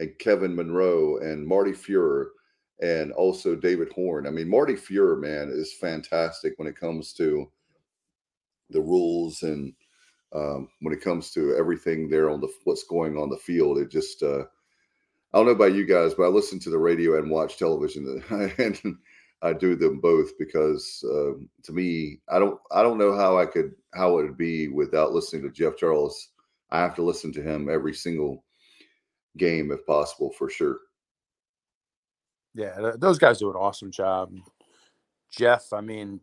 and Kevin Monroe and Marty Fuhrer and also David Horn. I mean, Marty Fuhrer, man, is fantastic when it comes to the rules and um, when it comes to everything there on the what's going on the field. It just uh, I don't know about you guys, but I listen to the radio and watch television, and I do them both because uh, to me, I don't I don't know how I could how it would be without listening to Jeff Charles. I have to listen to him every single game if possible, for sure. Yeah, those guys do an awesome job. Jeff, I mean,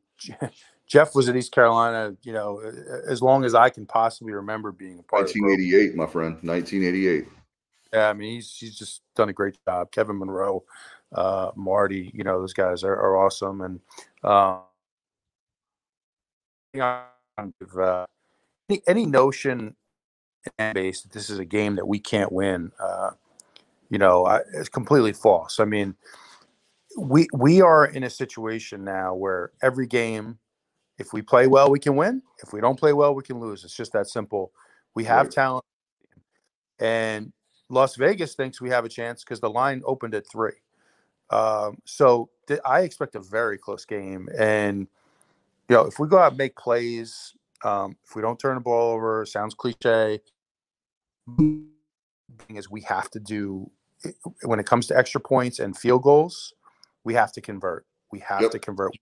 Jeff was at East Carolina, you know, as long as I can possibly remember being a part of 1988, my friend, 1988. Yeah, I mean, he's he's just done a great job. Kevin Monroe, uh, Marty, you know, those guys are, are awesome. And uh, uh, any, any notion base that this is a game that we can't win, uh, you know, I, it's completely false. I mean, we we are in a situation now where every game, if we play well, we can win. If we don't play well, we can lose. It's just that simple. We have talent, and Las Vegas thinks we have a chance because the line opened at three. Um, so th- I expect a very close game, and you know, if we go out and make plays, um, if we don't turn the ball over, sounds cliche. Thing is, we have to do when it comes to extra points and field goals, we have to convert. We have Yep. to convert.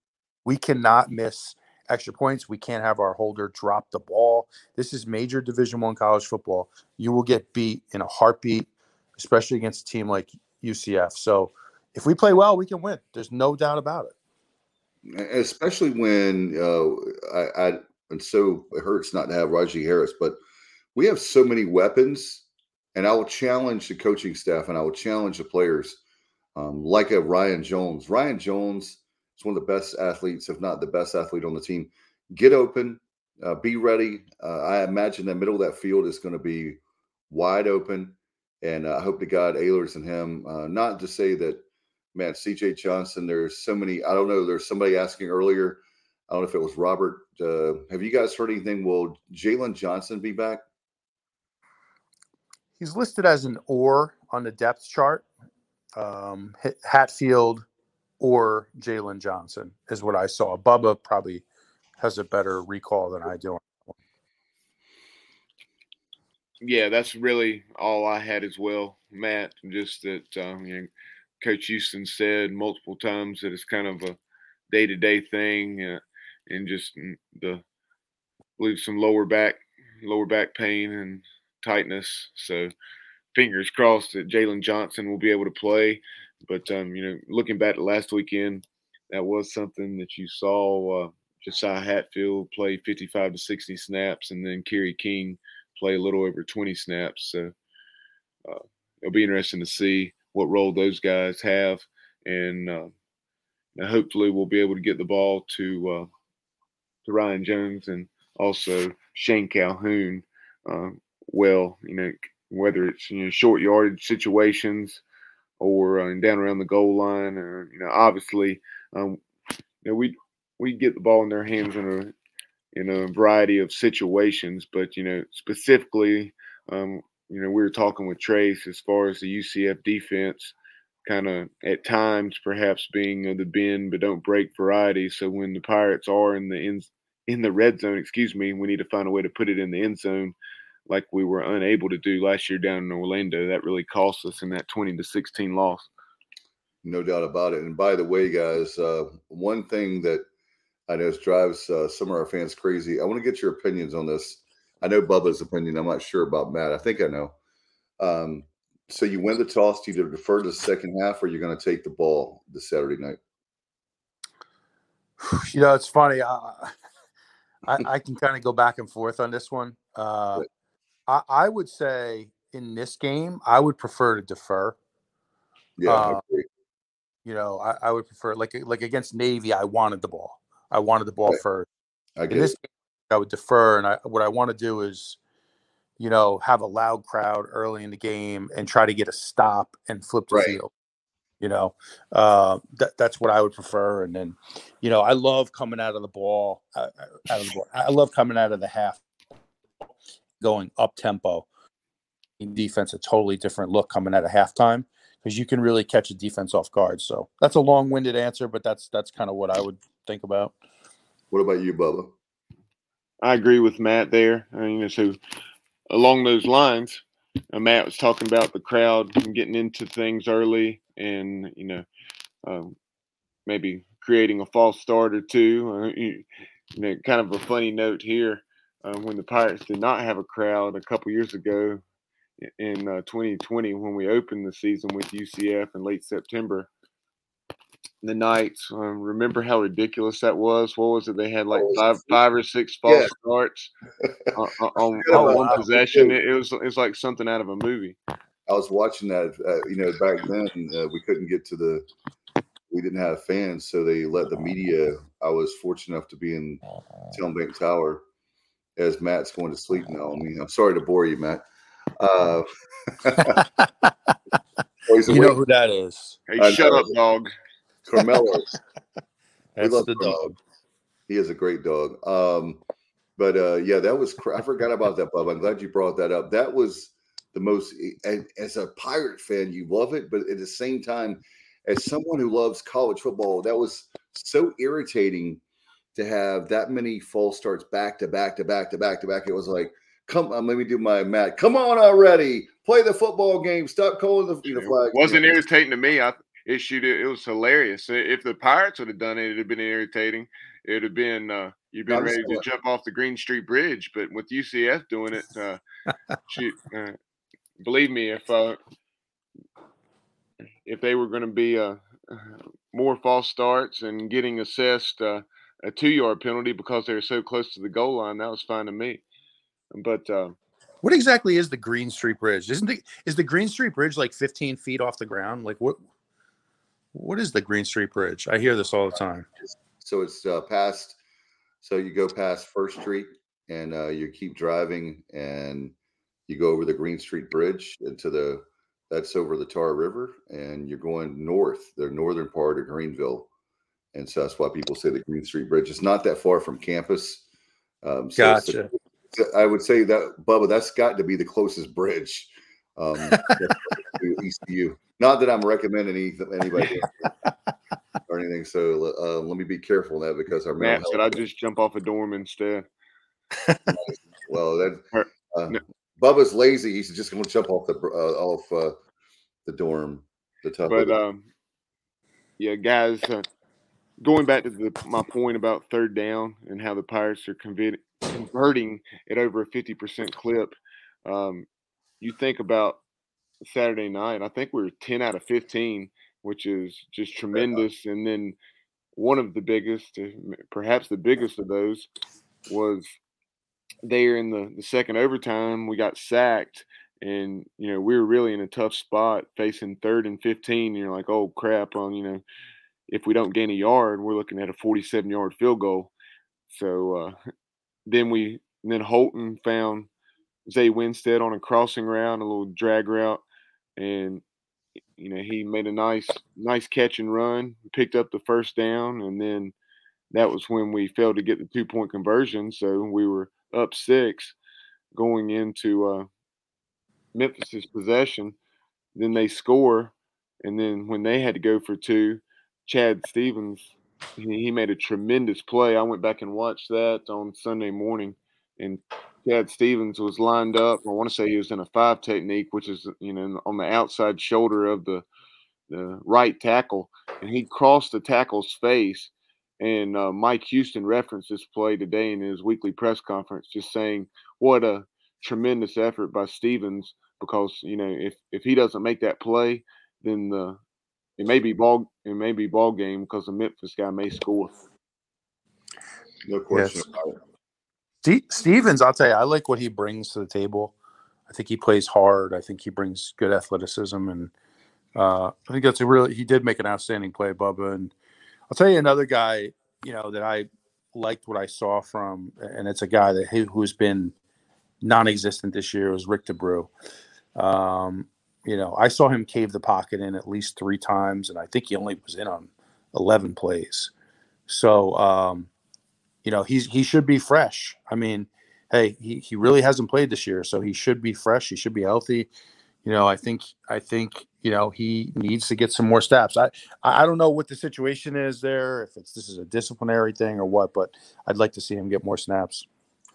We cannot miss extra points. We can't have our holder drop the ball. This is major Division One college football. You will get beat in a heartbeat, especially against a team like UCF. So if we play well, we can win. There's no doubt about it. especially when uh, I, I and so it hurts not to have Rahjai Harris, but we have so many weapons, and I will challenge the coaching staff and I will challenge the players, um, like a Ryan Jones. Ryan Jones is one of the best athletes, if not the best athlete on the team. Get open, uh, be ready. Uh, I imagine the middle of that field is going to be wide open, and uh, I hope to God Ahlers and him. Uh, not to say that, man, C.J. Johnson. There's so many. I don't know. There's somebody asking earlier. I don't know if it was Robert. Uh, have you guys heard anything? Will Jalen Johnson be back? He's listed as an or on the depth chart. Um, Hatfield or Jalen Johnson is what I saw. Bubba probably has a better recall than I do. Yeah, that's really all I had as well, Matt. Just that um, you know, Coach Houston said multiple times that it's kind of a day-to-day thing, uh, and just the I believe some lower back lower back pain and tightness. So fingers crossed that Jalen Johnson will be able to play. But um, you know, looking back to last weekend, that was something that you saw. Uh, Josiah Hatfield play 55 to 60 snaps, and then Kerry King play a little over 20 snaps. So uh, it'll be interesting to see what role those guys have, and uh, hopefully we'll be able to get the ball to uh, to Ryan Jones and also Shane Calhoun. Uh, well, you know, whether it's you know short yardage situations or uh, down around the goal line, or you know, obviously, um, you know, we we get the ball in their hands in a in a variety of situations, but you know, specifically, um, you know, we were talking with Trace as far as the UCF defense, kind of at times perhaps being of the bend but don't break variety. So when the Pirates are in the in in the red zone, excuse me, we need to find a way to put it in the end zone like we were unable to do last year down in Orlando. That really cost us in that 20 to 16 loss. No doubt about it. And by the way, guys, uh, one thing that I know drives uh, some of our fans crazy. I want to get your opinions on this. I know Bubba's opinion. I'm not sure about Matt. I think I know. Um, so you win the toss to either defer to the second half or you're going to take the ball this Saturday night. You know, it's funny. Uh, I, I can kind of go back and forth on this one. Uh, I, I would say in this game, I would prefer to defer. Yeah, uh, you know, I, I, would prefer like like against Navy. I wanted the ball. I wanted the ball right. first. I in this game, I would defer, and I, what I want to do is, you know, have a loud crowd early in the game and try to get a stop and flip the right. field. You know, uh, that, that's what I would prefer. And then, you know, I love coming out of the ball. Uh, out of the ball. I love coming out of the half going up tempo. In defense a totally different look coming at a halftime because you can really catch a defense off guard. So that's a long-winded answer, but that's that's kind of what I would think about. What about you, Bubba? I agree with Matt there. I mean, so along those lines, uh, Matt was talking about the crowd getting into things early, and you know, um, maybe creating a false start or two. Uh, you know, kind of a funny note here uh, when the Pirates did not have a crowd a couple years ago in uh, 2020 when we opened the season with UCF in late September. The Knights, um, remember how ridiculous that was? What was it? They had like five, five or six false yeah. starts on, on, on one possession. It, it, was it's like something out of a movie. I was watching that. Uh, you know, back then uh, we couldn't get to the. We didn't have fans, so they let the media. I was fortunate enough to be in Bank Tower as Matt's going to sleep now. I mean, I'm sorry to bore you, Matt. Uh, you know who that is. Hey, shut up, dog. Carmelo. That's the Carmelo. dog. He is a great dog. Um, but uh, yeah, that was. I forgot about that, Bob. I'm glad you brought that up. That was the most. And as a pirate fan, you love it, but at the same time, as someone who loves college football, that was so irritating to have that many false starts back to back to back to back to back. It was like, come on, let me do my mat. Come on already. Play the football game. Stop calling the, the flag. It wasn't irritating to me. I issued it. It was hilarious. If the Pirates would have done it, it'd have been irritating. It would have been uh, you've been ready to jump off the Green Street Bridge, but with UCF doing it, uh, shoot, uh, believe me, if uh, if they were going to be uh, more false starts and getting assessed uh, a two yard penalty because they were so close to the goal line. That was fine to me. But uh, what exactly is the Green Street Bridge? Isn't the is the Green Street Bridge like 15 feet off the ground? Like what? What is the Green Street Bridge? I hear this all the time. So it's uh, past. So you go past First Street and uh, you keep driving, and you go over the Green Street Bridge into the that's over the Tar River, and you're going north, the northern part of Greenville, and so that's why people say the Green Street Bridge. It's not that far from campus. Um, so Gotcha. the- I would say that Bubba, that's got to be the closest bridge um, to ECU. Not that I'm recommending any- anybody or anything. So uh, let me be careful that because our mental should I just jump off a dorm instead? Well, that uh, no. Bubba's lazy. He's just going to jump off the uh, off uh, the dorm. The top. But um, yeah, guys, uh, going back to the, my point about third down and how the Pirates are converting converting at over a fifty percent clip. Um, you think about Saturday night. I think we w're ten out of fifteen, which is just tremendous. And then one of the biggest, perhaps the biggest of those, was there in the, the second overtime. We got sacked, and you know we were really in a tough spot facing third and fifteen. And you're like, oh crap! On you know, if we don't gain a yard, we're looking at a 47 yard field goal. So uh, then we then Holton found Zay Winstead on a crossing route, a little drag route, and you know he made a nice nice catch and run, picked up the first down, and then that was when we failed to get the two point conversion. So we were up six going into uh, Memphis's possession. Then they score, and then when they had to go for two, Chad Stevens he made a tremendous play. I went back and watched that on Sunday morning, and Chad Stevens was lined up. I want to say he was in a five technique, which is you know on the outside shoulder of the the right tackle, and he crossed the tackle's face. And uh, Mike Houston referenced this play today in his weekly press conference, just saying what a tremendous effort by Stevens. Because you know if if he doesn't make that play, then the it may be ball it may be ball game because the Memphis guy may score. no question yes. Stevens, I'll tell you, I like what he brings to the table. I think he plays hard. I think he brings good athleticism, and uh, I think that's a really. He did make an outstanding play, Bubba. And I'll tell you another guy, you know, that I liked what I saw from, and it's a guy that he, who's been non-existent this year was Rick D'Abreu. Um, you know, I saw him cave the pocket in at least three times, and I think he only was in on eleven plays. So, um, you know, he's he should be fresh. I mean, hey, he, he really hasn't played this year, so he should be fresh. He should be healthy. You know, I think I think you know he needs to get some more steps. I I don't know what the situation is there, if it's this is a disciplinary thing or what, but I'd like to see him get more snaps.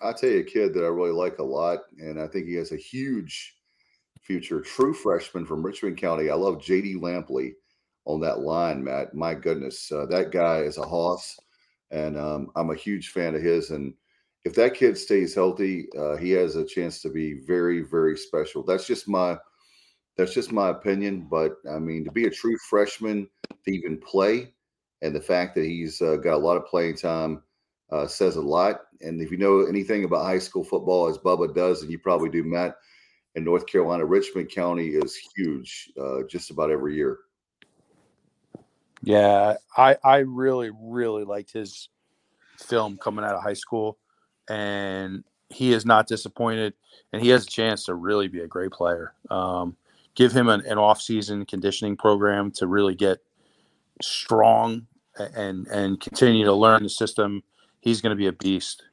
I'll tell you a kid that I really like a lot, and I think he has a huge future. True freshman from Richmond County. I love JD Lampley on that line, Matt. My goodness, uh, that guy is a hoss, and um, I'm a huge fan of his. And if that kid stays healthy, uh, he has a chance to be very, very special. That's just my that's just my opinion. But I mean, to be a true freshman to even play, and the fact that he's uh, got a lot of playing time uh, says a lot. And if you know anything about high school football, as Bubba does, and you probably do, Matt, in North Carolina, Richmond County is huge uh, just about every year. Yeah, I I really really liked his film coming out of high school, and he is not disappointed, and he has a chance to really be a great player. Um, give him an, an off-season conditioning program to really get strong and and continue to learn the system. He's going to be a beast.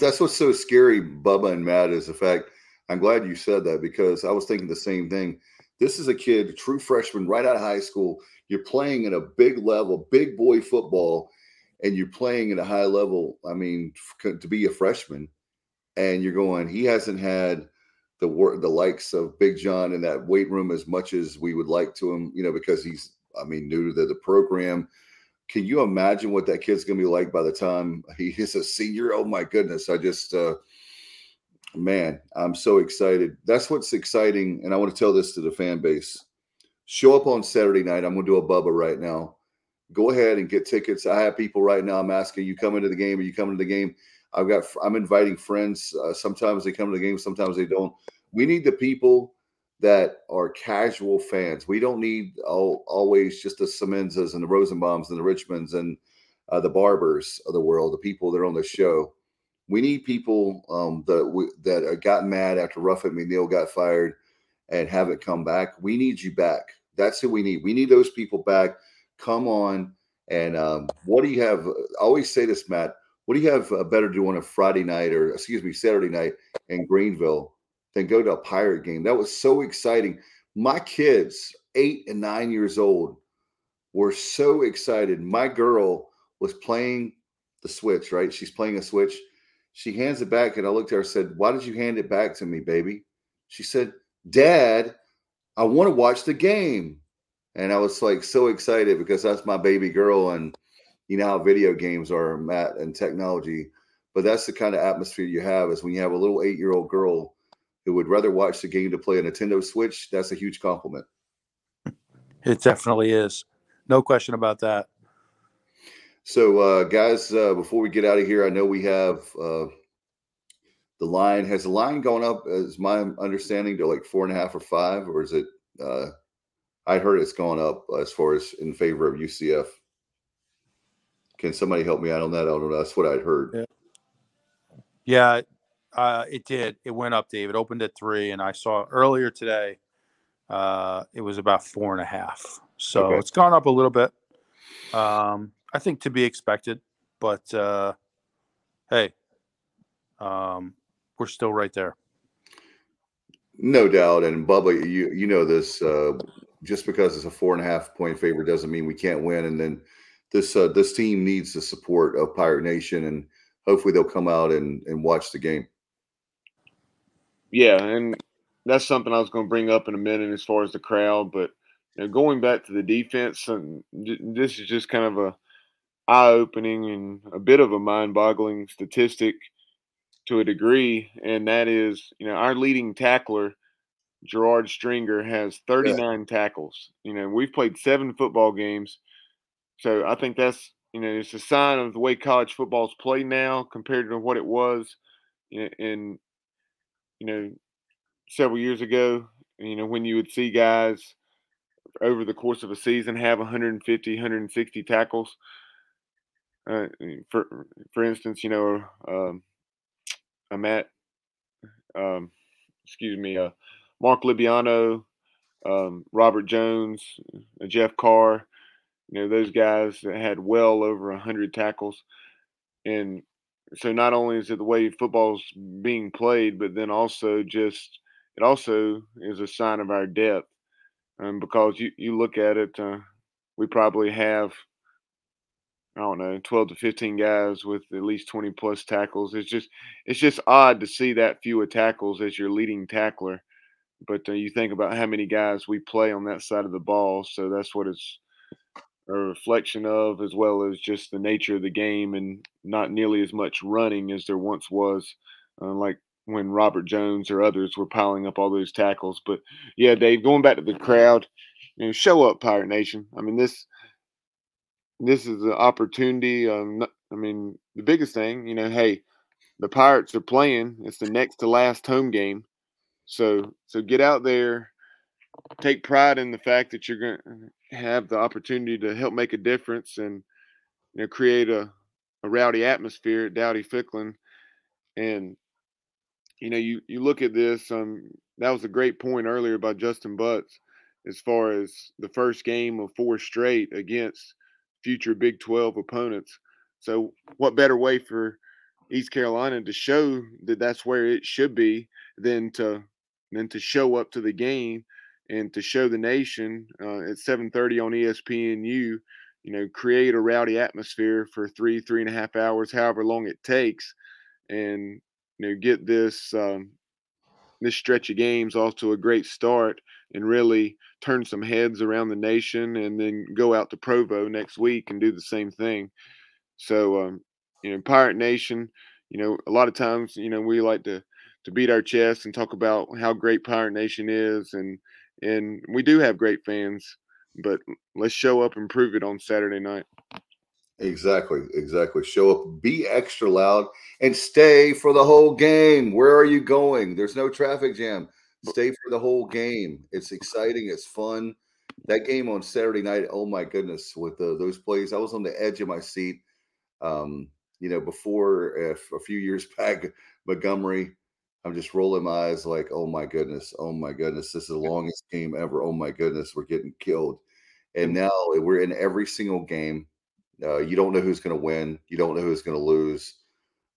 That's what's so scary, Bubba and Matt, is the fact. I'm glad you said that because I was thinking the same thing. This is a kid, a true freshman, right out of high school. You're playing at a big level, big boy football, and you're playing at a high level. I mean, to be a freshman, and you're going. He hasn't had the work, the likes of Big John in that weight room as much as we would like to him. You know, because he's, I mean, new to the, program. Can you imagine what that kid's going to be like by the time he is a senior? Oh my goodness! I just. uh man, I'm so excited. That's what's exciting. And I want to tell this to the fan base. Show up on Saturday night. I'm going to do a Bubba right now. Go ahead and get tickets. I have people right now. I'm asking you come into the game. Are you coming to the game? I've got. I'm inviting friends. Uh, sometimes they come to the game. Sometimes they don't. We need the people that are casual fans. We don't need all, always just the Semenzas and the Rosenbaums and the Richmonds and uh, the Barbers of the world. The people that are on the show We need people um, that we, that uh, got mad after Ruffin McNeill got fired and have it come back. We need you back. That's who we need. We need those people back. Come on. And um, what do you have? I always say this, Matt. What do you have uh, better to do on a Friday night or, excuse me, Saturday night in Greenville than go to a Pirate game? That was so exciting. My kids, eight and nine years old, were so excited. My girl was playing the Switch, right? She's playing a Switch. She hands it back, and I looked at her and said, Why did you hand it back to me, baby? She said, Dad, I want to watch the game. And I was like so excited because that's my baby girl. And you know how video games are, Matt, and technology. But that's the kind of atmosphere you have is when you have a little eight year old girl who would rather watch the game to play a Nintendo Switch. That's a huge compliment. It definitely is. No question about that. So, uh, guys, uh, before we get out of here, I know we have uh, the line. Has the line gone up? Is my understanding to like four and a half or five, or is it? Uh, I heard it's gone up as far as in favor of UCF. Can somebody help me out on that? I don't know. That's what I'd heard. Yeah, yeah uh, it did. It went up, David. Opened at three, and I saw earlier today. Uh, it was about four and a half. So Okay. it's gone up a little bit. Um, I think to be expected, but uh, hey, um, we're still right there. No doubt. And Bubba, you you know this. Uh, just because it's a four and a half point favorite doesn't mean we can't win. And then this uh, this team needs the support of Pirate Nation, and hopefully they'll come out and and watch the game. Yeah, and that's something I was going to bring up in a minute as far as the crowd. But you know, going back to the defense, and this is just kind of a eye-opening and a bit of a mind-boggling statistic to a degree, and that is, you know, our leading tackler, Gerard Stringer, has 39 tackles. You know, we've played seven football games, so I think that's you know it's a sign of the way college football's played now compared to what it was in, in you know several years ago. You know, when you would see guys over the course of a season have 150, 160 tackles. Uh, for for instance, you know, um, I'm at, um, excuse me, uh, Mark Libiano, um, Robert Jones, uh, Jeff Carr. You know, those guys that had well over 100 tackles. And so not only is it the way football's being played, but then also just it also is a sign of our depth. Um, because you, you look at it, uh, we probably have I don't know, 12 to 15 guys with at least 20 plus tackles. It's just it's just odd to see that fewer tackles as your leading tackler. But uh, you think about how many guys we play on that side of the ball, so that's what it's a reflection of, as well as just the nature of the game and not nearly as much running as there once was, uh, like when Robert Jones or others were piling up all those tackles. But yeah, Dave, going back to the crowd, you know, show up, Pirate Nation. I mean, this this is an opportunity. Um, I mean, the biggest thing, you know, hey, the Pirates are playing. It's the next to last home game, so so get out there, take pride in the fact that you're going to have the opportunity to help make a difference and you know create a, a rowdy atmosphere at Dowdy Ficklen, and you know you you look at this. Um, that was a great point earlier by Justin Butts as far as the first game of four straight against future Big 12 opponents. So, what better way for East Carolina to show that that's where it should be than to than to show up to the game and to show the nation uh, at 7:30 on ESPNU, you know, create a rowdy atmosphere for three three and a half hours, however long it takes, and you know get this um, this stretch of games off to a great start and really turn some heads around the nation and then go out to Provo next week and do the same thing. So, um, you know, Pirate Nation, you know, a lot of times, you know, we like to to beat our chest and talk about how great Pirate Nation is and and we do have great fans, but let's show up and prove it on Saturday night. Exactly, exactly. Show up, be extra loud, and stay for the whole game. Where are you going? There's no traffic jam. Stay for the whole game. It's exciting. It's fun. That game on Saturday night. Oh my goodness, with the, those plays, I was on the edge of my seat. Um, you know, before if a few years back, Montgomery, I'm just rolling my eyes like, oh my goodness, oh my goodness, this is the longest game ever. Oh my goodness, we're getting killed. And now we're in every single game. Uh, you don't know who's going to win. You don't know who's going to lose.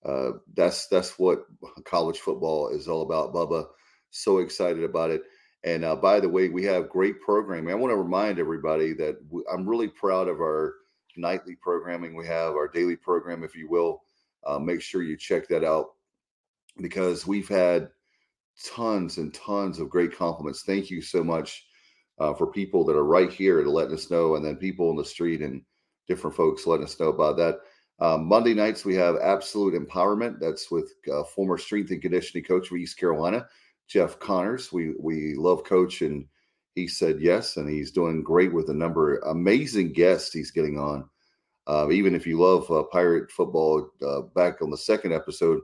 Uh, that's that's what college football is all about, Bubba. So excited about it. And uh, by the way, we have great programming. I want to remind everybody that I'm really proud of our nightly programming. We have our daily program, if you will. Uh, make sure you check that out because we've had tons and tons of great compliments. Thank you so much uh, for people that are right here to letting us know, and then people in the street and different folks letting us know about that. Um, Monday nights we have Absolute Empowerment. That's with uh, former strength and conditioning coach for East Carolina, Jeff Connors. We we love Coach, and he said yes, and he's doing great with a number of amazing guests he's getting on. Uh, even if you love uh, pirate football, uh, back on the second episode,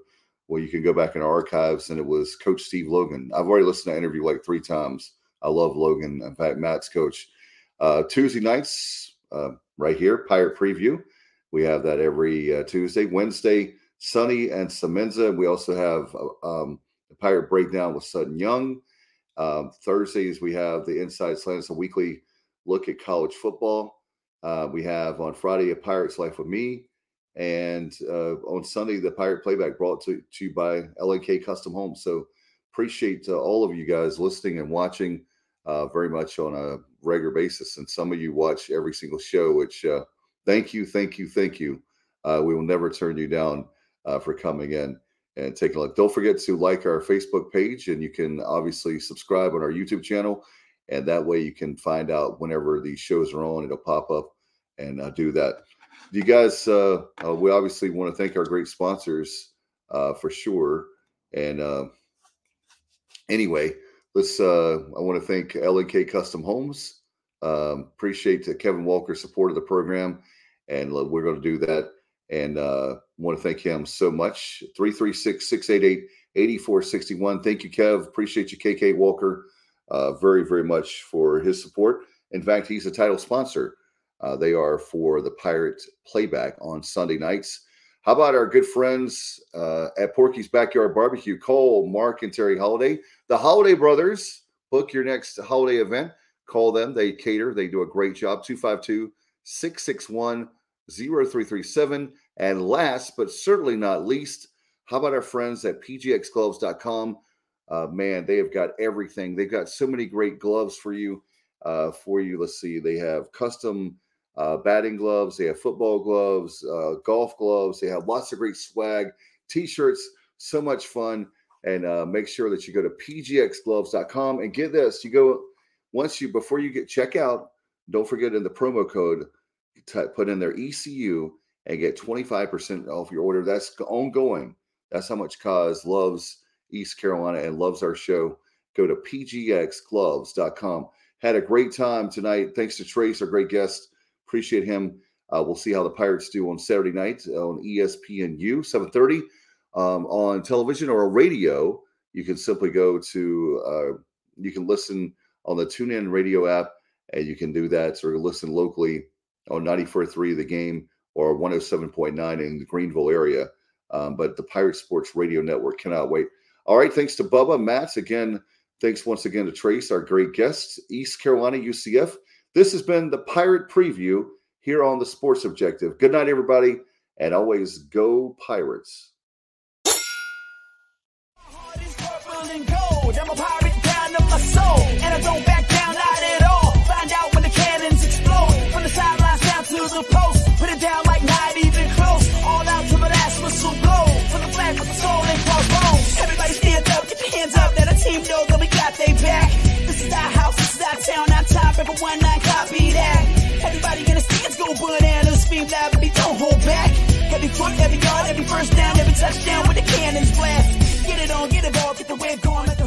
well, you can go back in our archives, and it was Coach Steve Logan. I've already listened to that interview like three times. I love Logan. In fact, Matt's coach. Uh, Tuesday nights, uh, right here, Pirate Preview. We have that every uh, Tuesday. Wednesday, Sunny and Semenza. We also have um, the Pirate Breakdown with Sutton Young. Um, Thursdays, we have the Inside Slant. A weekly look at college football. Uh, we have on Friday a Pirate's Life with me. And uh, on Sunday, the Pirate Playback brought to, to you by LNK Custom Homes. So appreciate uh, all of you guys listening and watching uh, very much on a regular basis. And some of you watch every single show, which uh, thank you, thank you, thank you. Uh, we will never turn you down for coming in and take a look. Don't forget to like our Facebook page, and you can obviously subscribe on our YouTube channel. And that way you can find out whenever these shows are on, it'll pop up and uh, do that. You guys, uh, uh, we obviously want to thank our great sponsors uh, for sure. And uh, anyway, let's. Uh, I want to thank LNK Custom Homes. Um, appreciate Kevin Walker's support of the program, and we're going to do that. And uh, want to thank him so much. 336 688 8461. Thank you, Kev. Appreciate you, KK Walker, uh, very, very much for his support. In fact, he's a title sponsor. Uh, they are for the Pirate playback on Sunday nights. How about our good friends uh, at Porky's Backyard Barbecue, Cole, Mark, and Terry Holiday? The Holiday Brothers. Book your next holiday event. Call them. They cater. They do a great job. 252 661 0337. And last but certainly not least, how about our friends at pgxgloves.com? Uh, man, they have got everything. They've got so many great gloves for you. Uh, for you, let's see. They have custom uh, batting gloves. They have football gloves, uh, golf gloves. They have lots of great swag, t-shirts. So much fun. And uh, make sure that you go to pgxgloves.com and get this. You go once you before you get checkout. Don't forget in the promo code, put in their ECU and get 25% off your order. That's ongoing. That's how much Cause loves East Carolina and loves our show. Go to pgxgloves.com. Had a great time tonight. Thanks to Trace, our great guest. Appreciate him. Uh, we'll see how the Pirates do on Saturday night on ESPNU, 7:30 um, on television or a radio. You can simply go to. Uh, you can listen on the TuneIn radio app, and you can do that, or listen locally on 94.3 The Game or 107.9 in the Greenville area. Um, but the Pirate Sports Radio Network cannot wait. All right, thanks to Bubba, Matt. Again, thanks once again to Trace, our great guests, East Carolina UCF. This has been the Pirate Preview here on the Sports Objective. Good night, everybody, and always go Pirates. the know that we got their back. This is our house, this is our town, our time. Everyone nine copy that. Everybody in the stands go bananas. Scream loud, but don't hold back. Every foot, every yard, every first down, every touchdown with the cannons blast. Get it on, get it all, get the wave going, let the